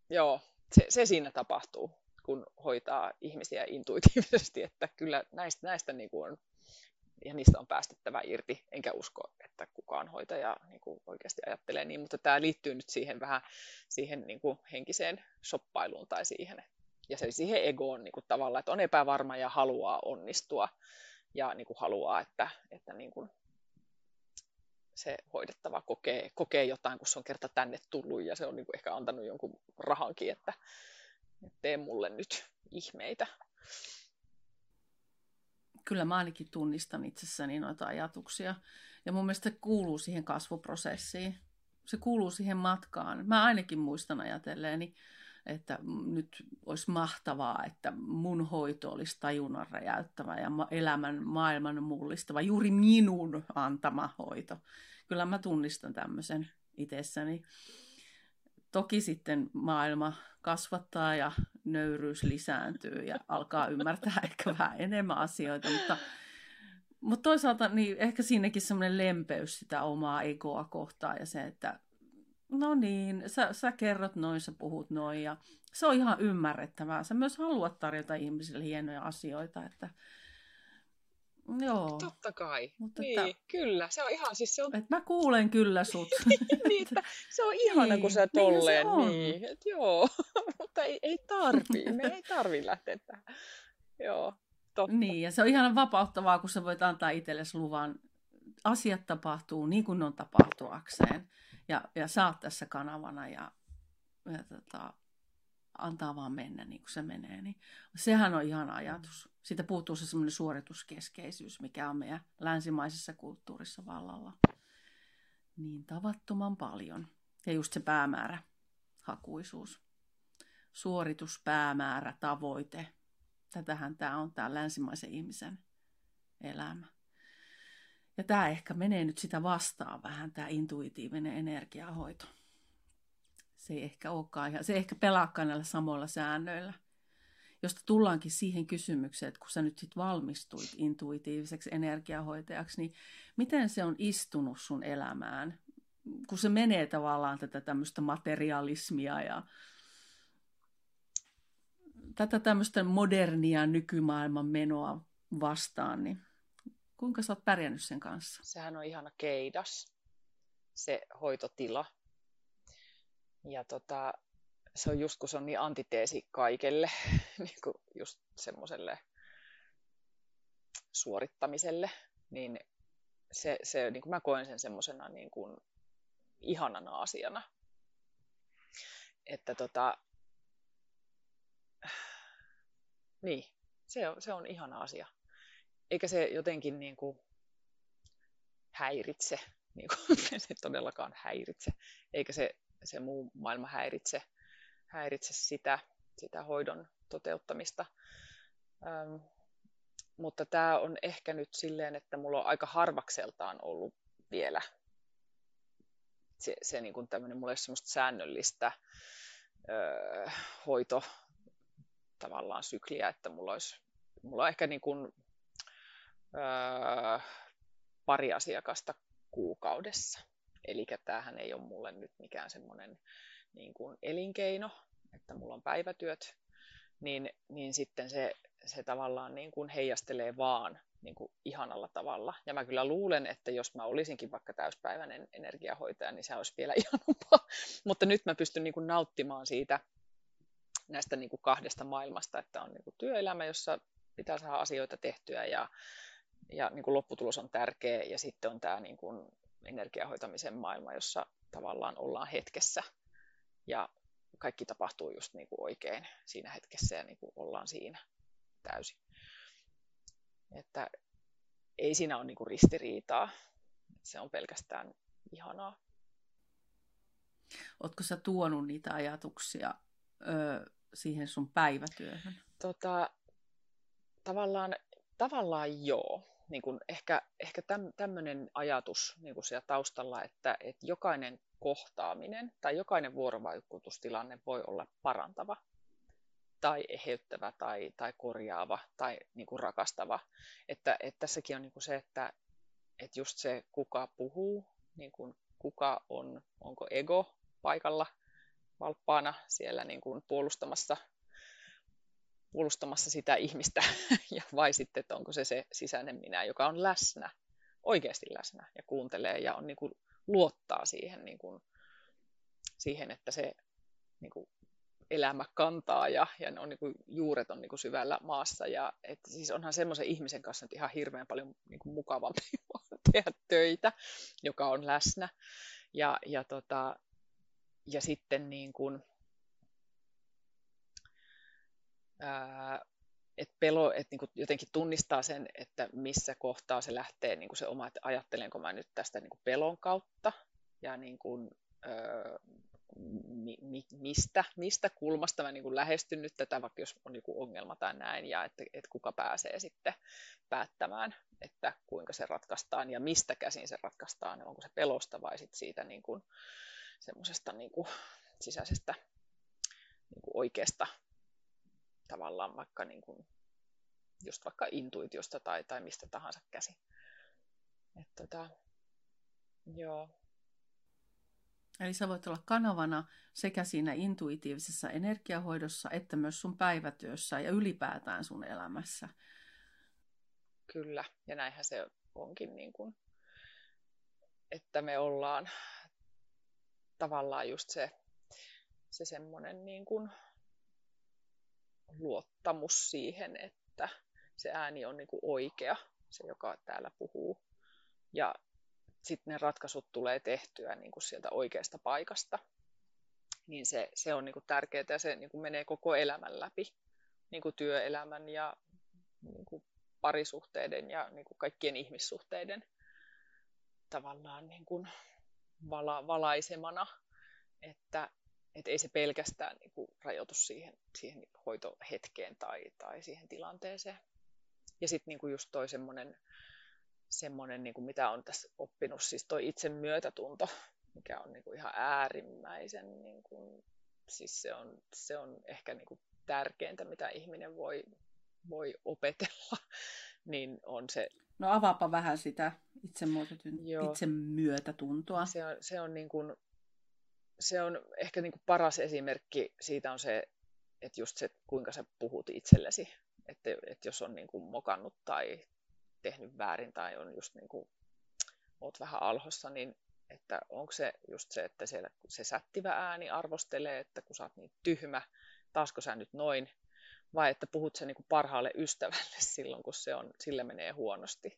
joo, se, se siinä tapahtuu, kun hoitaa ihmisiä intuitiivisesti, että kyllä näistä, näistä niin kuin on, ja niistä on päästettävä irti, enkä usko, että kukaan hoitaja niin kuin oikeasti ajattelee niin, mutta tämä liittyy nyt siihen vähän siihen niin kuin henkiseen soppailuun tai siihen, ja se siihen egoon niin kuin tavallaan, että on epävarma ja haluaa onnistua ja niin kuin haluaa, että, että niin kuin se hoidettava kokee, kokee jotain, kun se on kerta tänne tullut ja se on niin kuin ehkä antanut jonkun rahankin, että, tee mulle nyt ihmeitä. Kyllä mä ainakin tunnistan itsessäni noita ajatuksia. Ja mun mielestä se kuuluu siihen kasvuprosessiin. Se kuuluu siihen matkaan. Mä ainakin muistan ajatelleeni, että nyt olisi mahtavaa, että mun hoito olisi tajunnan räjäyttävä ja elämän maailman mullistava, juuri minun antama hoito. Kyllä mä tunnistan tämmöisen itsessäni. Toki sitten maailma kasvattaa ja nöyryys lisääntyy ja alkaa ymmärtää ehkä vähän enemmän asioita, mutta, mutta toisaalta niin ehkä siinäkin semmoinen lempeys sitä omaa egoa kohtaan ja se, että no niin, sä, sä kerrot noin, sä puhut noin ja se on ihan ymmärrettävää. Sä myös haluat tarjota ihmisille hienoja asioita, että Joo. Totta kai. Mutta niin, että, kyllä. Se on ihan siis se on... Että mä kuulen kyllä sut. niin, että se on ihana, niin, kun sä tolleen. Niin, niin että joo. mutta ei, ei tarvii. Me ei tarvii lähteä tähän. Joo, totta. Niin, ja se on ihan vapauttavaa, kun sä voit antaa itsellesi luvan. Asiat tapahtuu niin kuin ne on tapahtuakseen ja, ja sä oot tässä kanavana ja, ja tota, antaa vaan mennä niin kuin se menee. Niin sehän on ihan ajatus. Siitä puuttuu se semmoinen suorituskeskeisyys, mikä on meidän länsimaisessa kulttuurissa vallalla. Niin tavattoman paljon. Ja just se päämäärä, hakuisuus. Suoritus, päämäärä, tavoite. Tätähän tämä on, tämä länsimaisen ihmisen elämä. Ja tämä ehkä menee nyt sitä vastaan vähän, tämä intuitiivinen energiahoito. Se ei ehkä olekaan ihan, se ei ehkä pelaakaan näillä samoilla säännöillä. Josta tullaankin siihen kysymykseen, että kun sä nyt sit valmistuit intuitiiviseksi energiahoitajaksi, niin miten se on istunut sun elämään? Kun se menee tavallaan tätä tämmöistä materialismia ja tätä tämmöistä modernia nykymaailman menoa vastaan, niin Kuinka sä oot pärjännyt sen kanssa? Sehän on ihana keidas, se hoitotila. Ja tota, se on just kun se on niin antiteesi kaikelle, niin kuin just semmoiselle suorittamiselle, niin se, se niin kuin mä koen sen semmoisena niin kuin ihanana asiana. Että tota, niin, se on, se on ihana asia eikä se jotenkin niin kuin häiritse, niin kuin, se todellakaan häiritse, eikä se, se muu maailma häiritse, häiritse sitä, sitä hoidon toteuttamista. Ähm, mutta tämä on ehkä nyt silleen, että mulla on aika harvakseltaan ollut vielä se, se niin kuin tämmöinen, mulla ei ole semmoista säännöllistä öö, hoito tavallaan sykliä, että mulla olisi, mulla on ehkä niin kuin öö, pari asiakasta kuukaudessa. Eli tämähän ei ole mulle nyt mikään semmoinen niin kuin elinkeino, että mulla on päivätyöt, niin, niin sitten se, se tavallaan niin kuin heijastelee vaan niin kuin ihanalla tavalla. Ja mä kyllä luulen, että jos mä olisinkin vaikka täyspäiväinen energiahoitaja, niin se olisi vielä ihanampaa. Mutta nyt mä pystyn niin kuin nauttimaan siitä näistä niin kuin kahdesta maailmasta, että on niin kuin työelämä, jossa pitää saada asioita tehtyä ja, ja niin kuin lopputulos on tärkeä ja sitten on tämä niin kuin energiahoitamisen maailma, jossa tavallaan ollaan hetkessä ja kaikki tapahtuu just niin kuin oikein siinä hetkessä ja niin kuin ollaan siinä täysin. Että ei siinä ole niin kuin ristiriitaa. Se on pelkästään ihanaa. Oletko sä tuonut niitä ajatuksia ö, siihen sun päivätyöhön? Tota, tavallaan, tavallaan joo niin kuin ehkä, ehkä tämmöinen ajatus niin kuin siellä taustalla, että, että jokainen kohtaaminen tai jokainen vuorovaikutustilanne voi olla parantava tai eheyttävä tai, tai korjaava tai niin kuin rakastava. Että, että tässäkin on niin kuin se, että, että just se, kuka puhuu, niin kuin kuka on, onko ego paikalla valppaana siellä niin kuin puolustamassa puolustamassa sitä ihmistä, ja vai sitten, että onko se se sisäinen minä, joka on läsnä, oikeasti läsnä ja kuuntelee ja on niin kuin, luottaa siihen, niin kuin, siihen, että se niin kuin, elämä kantaa ja, ja on, niin kuin, juuret on niin kuin, syvällä maassa. Ja, et, siis onhan semmoisen ihmisen kanssa nyt ihan hirveän paljon niin kuin, mukavampi tehdä töitä, joka on läsnä. Ja, ja, tota, ja sitten niin kuin, että pelo, että niin jotenkin tunnistaa sen, että missä kohtaa se lähtee niin kuin se oma, että ajattelenko mä nyt tästä niin kuin pelon kautta ja niin kuin, öö, mi, mi, mistä, mistä kulmasta mä niin lähestyn nyt tätä, vaikka jos on joku ongelma tai näin, ja että, että kuka pääsee sitten päättämään, että kuinka se ratkaistaan ja mistä käsin se ratkaistaan, onko se pelosta vai sitten siitä niin kuin, semmoisesta niin kuin sisäisestä niin oikeasta tavallaan vaikka niin kuin, just vaikka intuitiosta tai, tai mistä tahansa käsi. Et tota, joo. Eli sä voit olla kanavana sekä siinä intuitiivisessa energiahoidossa että myös sun päivätyössä ja ylipäätään sun elämässä. Kyllä, ja näinhän se onkin, niin kuin, että me ollaan tavallaan just se, se semmoinen niin kuin luottamus siihen, että se ääni on niin kuin oikea, se joka täällä puhuu. Ja sitten ne ratkaisut tulee tehtyä niin kuin sieltä oikeasta paikasta. Niin se, se on niin kuin tärkeää ja se niin kuin menee koko elämän läpi, niin kuin työelämän ja niin kuin parisuhteiden ja niin kuin kaikkien ihmissuhteiden tavallaan niin kuin vala, valaisemana, että että ei se pelkästään niin kuin, rajoitu siihen, siihen hoitohetkeen tai, tai siihen tilanteeseen. Ja sitten niin just toi semmoinen, semmoinen niin kuin mitä on tässä oppinut, siis toi itse myötätunto, mikä on niin kuin ihan äärimmäisen, niin kuin, siis se on, se on ehkä niin kuin tärkeintä, mitä ihminen voi, voi opetella, niin on se... No avaapa vähän sitä itse, itse myötätuntoa. Se on, se on niin kuin, se on ehkä niin kuin paras esimerkki siitä on se, että just se, kuinka sä puhut itsellesi. Että, että jos on niin kuin mokannut tai tehnyt väärin tai on just niin kuin, oot vähän alhossa, niin että onko se just se, että siellä se sättivä ääni arvostelee, että kun sä oot niin tyhmä, taasko sä nyt noin, vai että puhut se niin kuin parhaalle ystävälle silloin, kun se on, sille menee huonosti.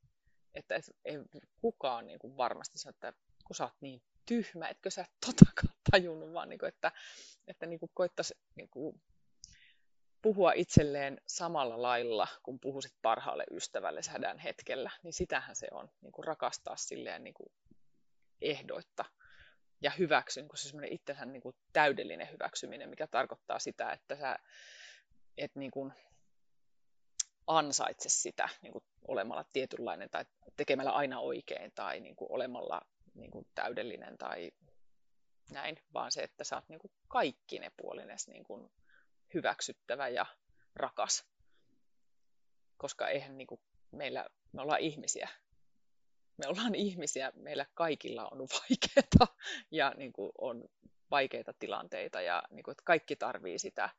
Että ei kukaan niin kuin varmasti sano, että kun sä oot niin tyhmä, etkö sä totakaan tajunnut, vaan niin kuin, että, että niin kuin koittaisi niin kuin puhua itselleen samalla lailla, kun puhuisit parhaalle ystävälle hädän hetkellä, niin sitähän se on, niin kuin rakastaa silleen niin kuin ehdoitta ja hyväksyn, kun se semmoinen itsensä niin kuin täydellinen hyväksyminen, mikä tarkoittaa sitä, että sä et niin kuin ansaitse sitä niin kuin olemalla tietynlainen tai tekemällä aina oikein tai niin kuin olemalla niin kuin täydellinen tai näin, vaan se, että sä oot niin kuin kaikki ne puolines niin kuin hyväksyttävä ja rakas. Koska eihän niin kuin meillä, me ollaan ihmisiä. Me ollaan ihmisiä, meillä kaikilla on vaikeita ja niin kuin on vaikeita tilanteita ja niin kuin, että kaikki tarvii sitä,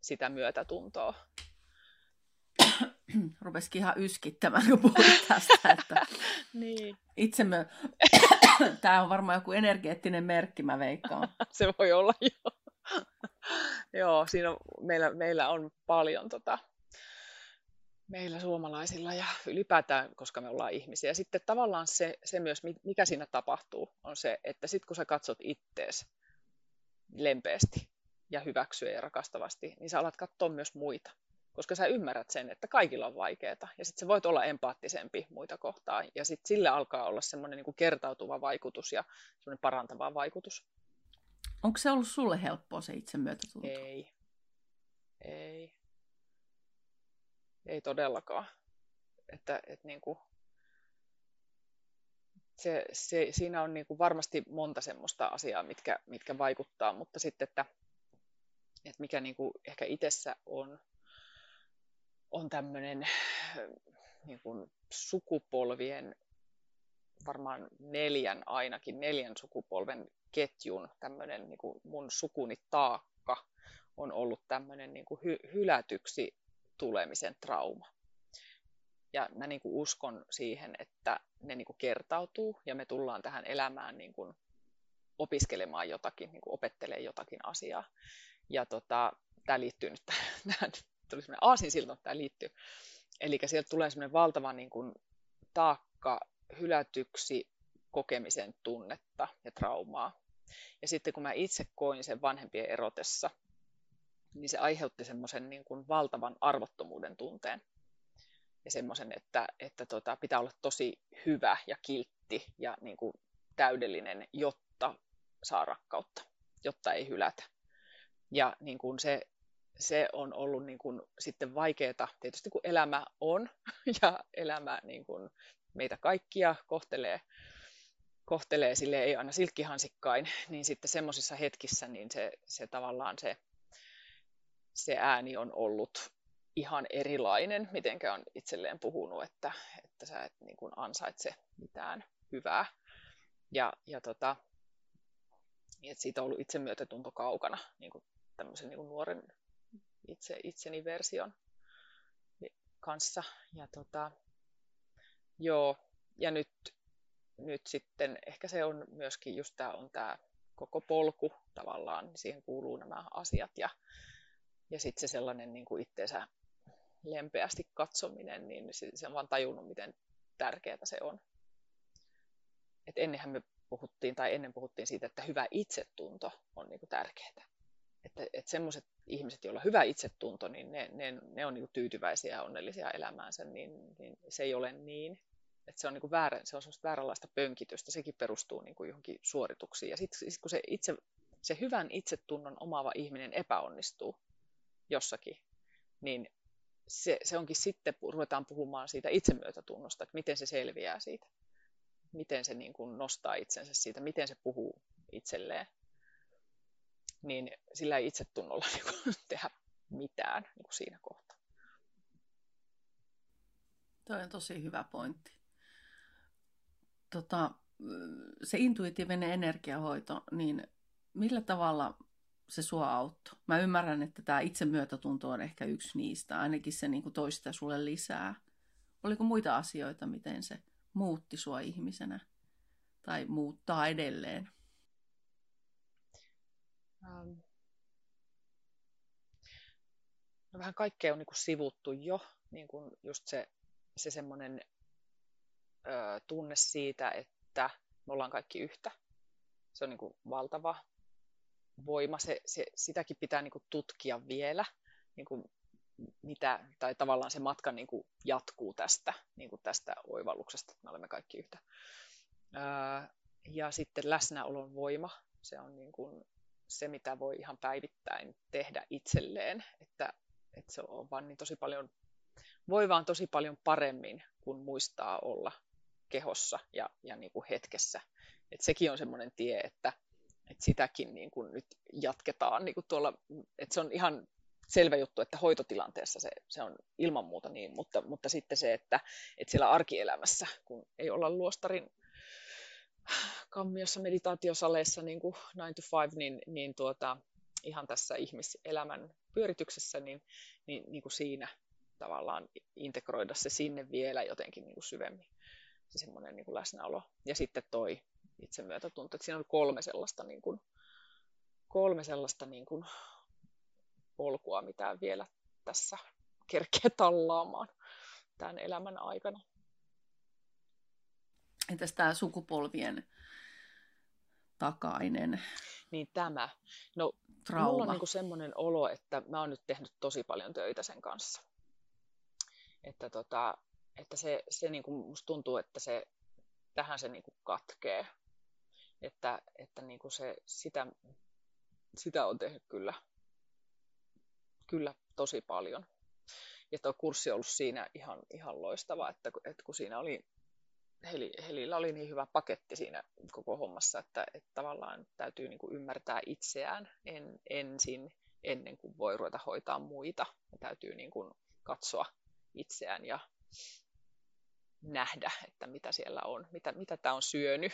sitä myötätuntoa. Rupesikin ihan yskittämään, kun puhuit tästä. Että niin. Itse me... Tämä on varmaan joku energeettinen merkki, mä veikkaan. Se voi olla, joo. joo, siinä on, meillä, meillä on paljon tota, meillä suomalaisilla ja ylipäätään, koska me ollaan ihmisiä. Sitten tavallaan se, se myös, mikä siinä tapahtuu, on se, että sitten kun sä katsot ittees lempeästi ja hyväksyä ja rakastavasti, niin sä alat katsoa myös muita koska sä ymmärrät sen, että kaikilla on vaikeaa. Ja sitten sä voit olla empaattisempi muita kohtaan. Ja sitten sille alkaa olla semmoinen niin kertautuva vaikutus ja semmoinen parantava vaikutus. Onko se ollut sulle helppoa se itse myötätunto? Ei. Ei. Ei todellakaan. Että, et niin kuin, se, se, siinä on niin kuin varmasti monta semmoista asiaa, mitkä, mitkä vaikuttaa, mutta sitten, että, että mikä niin kuin ehkä itsessä on, on tämmöinen niin kuin sukupolvien, varmaan neljän ainakin, neljän sukupolven ketjun tämmöinen niin kuin mun sukuni taakka on ollut tämmöinen niin kuin hy, hylätyksi tulemisen trauma. Ja mä niin kuin uskon siihen, että ne niin kuin kertautuu ja me tullaan tähän elämään niin kuin opiskelemaan jotakin, niin opettelee jotakin asiaa. Ja tota, tämä liittyy nyt tähän, tuli semmoinen aasinsilta, tämä liittyy. Eli sieltä tulee semmoinen valtava niin kuin, taakka hylätyksi kokemisen tunnetta ja traumaa. Ja sitten kun mä itse koin sen vanhempien erotessa, niin se aiheutti semmoisen niin kuin valtavan arvottomuuden tunteen. Ja semmoisen, että, että tota, pitää olla tosi hyvä ja kiltti ja niin kuin täydellinen, jotta saa rakkautta, jotta ei hylätä. Ja niin kuin se, se on ollut niin kuin sitten vaikeaa, tietysti kun elämä on ja elämä niin kuin meitä kaikkia kohtelee, kohtelee sille ei aina silkkihansikkain, niin sitten semmoisissa hetkissä niin se, se tavallaan se se ääni on ollut ihan erilainen, mitenkä on itselleen puhunut, että, että sä et niin kuin ansaitse mitään hyvää. Ja, ja tota, että siitä on ollut itsemyötätunto kaukana niin kuin tämmöisen niin kuin nuoren itse, itseni version kanssa. Ja tota, joo, ja nyt, nyt sitten ehkä se on myöskin just tämä on tämä koko polku tavallaan, siihen kuuluu nämä asiat ja ja sitten se sellainen niin kuin itseensä lempeästi katsominen, niin se on vaan tajunnut, miten tärkeää se on. Et ennenhän me puhuttiin, tai ennen puhuttiin siitä, että hyvä itsetunto on niin kuin tärkeää. Että, että semmoiset ihmiset, joilla on hyvä itsetunto, niin ne, ne, ne on niin tyytyväisiä ja onnellisia elämäänsä, niin, niin se ei ole niin. Että se on, niin väärä, se on vääränlaista pönkitystä, sekin perustuu niin kuin johonkin suorituksiin. Ja sitten sit kun se, itse, se hyvän itsetunnon omaava ihminen epäonnistuu, jossakin, niin se, se onkin sitten, ruvetaan puhumaan siitä itsemyötätunnosta, että miten se selviää siitä. Miten se niin kuin nostaa itsensä siitä, miten se puhuu itselleen. Niin sillä ei itsetunnolla niin tehdä mitään niin kuin siinä kohtaa. Tuo on tosi hyvä pointti. Tota, se intuitiivinen energiahoito, niin millä tavalla se sua auttoi. Mä ymmärrän, että tämä itsemyötätunto on ehkä yksi niistä, ainakin se niin kuin toista sulle lisää. Oliko muita asioita, miten se muutti sua ihmisenä tai muuttaa edelleen? Ähm. No vähän kaikkea on niin kuin sivuttu jo, niin kuin just se, se semmoinen ö, tunne siitä, että me ollaan kaikki yhtä. Se on niin kuin valtava voima, se, se, sitäkin pitää niin kuin tutkia vielä, niin kuin mitä, tai tavallaan se matka niin kuin jatkuu tästä, niin kuin tästä oivalluksesta, että me olemme kaikki yhtä. Ja sitten läsnäolon voima, se on niin kuin se, mitä voi ihan päivittäin tehdä itselleen, että, että se on vaan niin tosi paljon, voi vaan tosi paljon paremmin, kun muistaa olla kehossa ja, ja niin kuin hetkessä. Et sekin on semmoinen tie, että että sitäkin niin kuin nyt jatketaan niin kuin tuolla, että se on ihan selvä juttu, että hoitotilanteessa se, se on ilman muuta niin, mutta, mutta sitten se, että, että siellä arkielämässä, kun ei olla luostarin kammiossa meditaatiosaleissa niin kuin 9 to 5, niin, niin tuota, ihan tässä ihmiselämän pyörityksessä, niin, niin, niin kuin siinä tavallaan integroida se sinne vielä jotenkin niin kuin syvemmin, se semmoinen niin kuin läsnäolo. Ja sitten toi itsemyötätunto. Että siinä oli kolme sellaista, niin kuin, kolme sellaista niin kuin, polkua, mitä vielä tässä kerkee tallaamaan tämän elämän aikana. Entäs tämä sukupolvien takainen Niin tämä. No, trauma. mulla on niin semmoinen olo, että mä oon nyt tehnyt tosi paljon töitä sen kanssa. Että, tota, että se, se niin kuin musta tuntuu, että se, tähän se niin kuin katkee että, että niin kuin se, sitä, sitä on tehnyt kyllä, kyllä tosi paljon. Ja tuo kurssi on ollut siinä ihan, ihan loistava, että, että kun siinä oli Heli, Helillä oli niin hyvä paketti siinä koko hommassa, että, että tavallaan täytyy niin kuin ymmärtää itseään en, ensin, ennen kuin voi ruveta hoitaa muita. Ja täytyy niin kuin katsoa itseään ja nähdä, että mitä siellä on, mitä, mitä tämä on syönyt.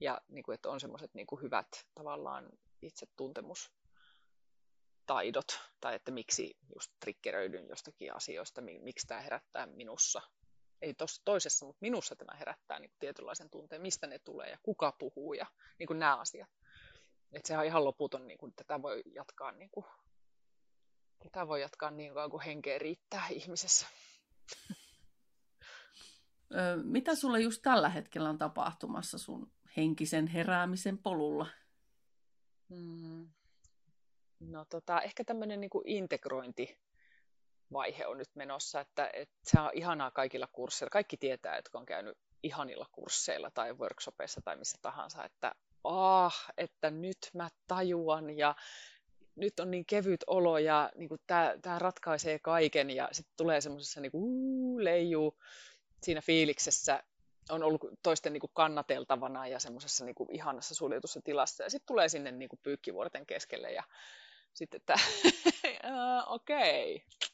Ja niin kuin, että on semmoiset niin hyvät tavallaan itsetuntemustaidot, tai että miksi just triggeröidyn jostakin asioista, miksi tämä herättää minussa ei tos, toisessa, mutta minussa tämä herättää niin tietynlaisen tunteen, mistä ne tulee ja kuka puhuu ja niin kuin nämä asiat. Että sehän on ihan loputon, niin kuin, tätä voi jatkaa niin kuin, tätä voi jatkaa niin kauan kuin henkeä riittää ihmisessä. Mitä sulle just tällä hetkellä on tapahtumassa sun henkisen heräämisen polulla? Hmm. No tota, ehkä tämmöinen niin integrointi vaihe on nyt menossa, että, että se on ihanaa kaikilla kursseilla. Kaikki tietää, jotka on käynyt ihanilla kursseilla tai workshopeissa tai missä tahansa, että ah, että nyt mä tajuan ja nyt on niin kevyt olo ja niin tämä ratkaisee kaiken ja sitten tulee semmoisessa niin leijuu siinä fiiliksessä on ollut toisten niin kuin kannateltavana ja semmoisessa niin ihanassa suljetussa tilassa ja sitten tulee sinne niin kuin pyykkivuorten keskelle ja sitten että okei, okay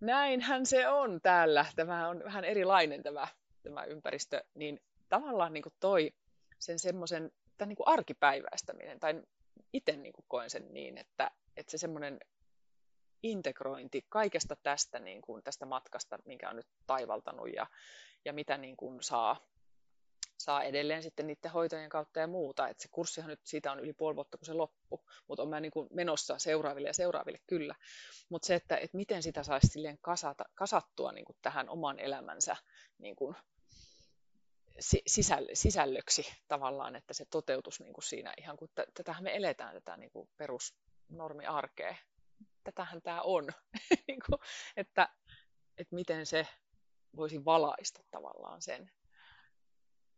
näinhän se on täällä. Tämä on vähän erilainen tämä, tämä ympäristö. Niin tavallaan niin kuin toi sen semmoisen niin arkipäiväistäminen, tai itse niin kuin koen sen niin, että, että se semmoinen integrointi kaikesta tästä, niin kuin, tästä matkasta, minkä on nyt taivaltanut ja, ja mitä niin kuin saa saa edelleen sitten niiden hoitojen kautta ja muuta. Et se kurssihan nyt siitä on yli puoli vuotta, kun se loppu, mutta on mä niin menossa seuraaville ja seuraaville kyllä. Mutta se, että, että miten sitä saisi silleen kasata, kasattua niin kuin tähän oman elämänsä niin kuin sisäll, sisällöksi tavallaan, että se toteutus niin kuin siinä ihan kuin, tätähän me eletään tätä niin kuin perusnormiarkea. Tätähän tämä on, niin kuin, että, että miten se voisi valaista tavallaan sen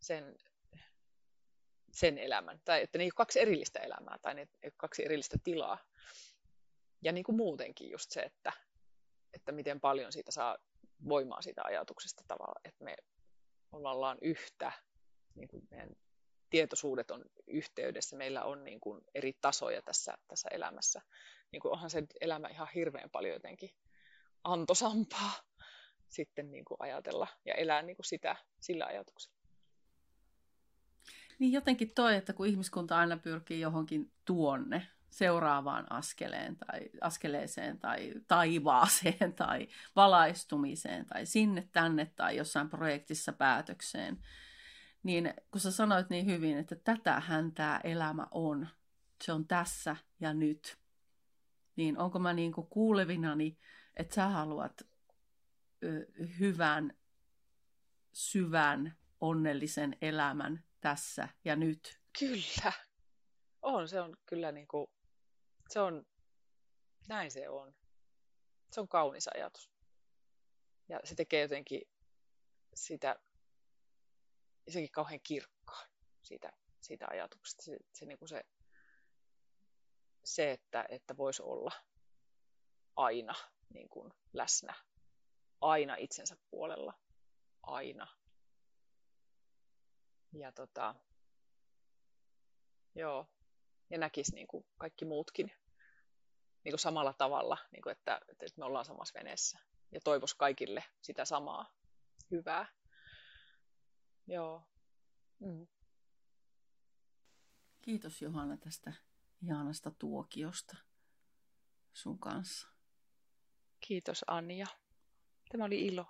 sen, sen elämän. Tai että ne ei ole kaksi erillistä elämää tai ne ei ole kaksi erillistä tilaa. Ja niin kuin muutenkin just se, että, että miten paljon siitä saa voimaa siitä ajatuksesta tavalla, että me ollaan yhtä, niin kuin meidän tietoisuudet on yhteydessä, meillä on niin kuin eri tasoja tässä, tässä elämässä. Niin kuin onhan se elämä ihan hirveän paljon jotenkin antosampaa sitten niin kuin ajatella ja elää niin kuin sitä sillä ajatuksella. Niin jotenkin toi, että kun ihmiskunta aina pyrkii johonkin tuonne, seuraavaan askeleen tai askeleeseen tai taivaaseen tai valaistumiseen tai sinne tänne tai jossain projektissa päätökseen, niin kun sä sanoit niin hyvin, että tätähän tämä elämä on, se on tässä ja nyt, niin onko mä niin kuin kuulevinani, että sä haluat hyvän, syvän, onnellisen elämän tässä ja nyt. Kyllä. On, se on kyllä niin kuin, se on, näin se on. Se on kaunis ajatus. Ja se tekee jotenkin sitä, jotenkin kauhean kirkkaan siitä, siitä ajatuksesta. Se, se, niin kuin se, se että, että voisi olla aina niin kuin läsnä, aina itsensä puolella, aina ja tota, joo, ja näkisi niin kuin kaikki muutkin niin kuin samalla tavalla, niin kuin että, että me ollaan samassa veneessä. Ja toivoisi kaikille sitä samaa hyvää. Joo. Mm. Kiitos Johanna tästä ihanasta tuokiosta sun kanssa. Kiitos Anja. Tämä oli ilo.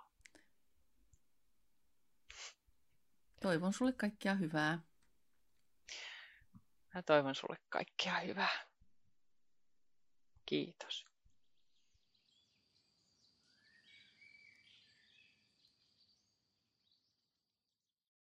Toivon sulle kaikkia hyvää. Mä toivon sulle kaikkia hyvää. Kiitos.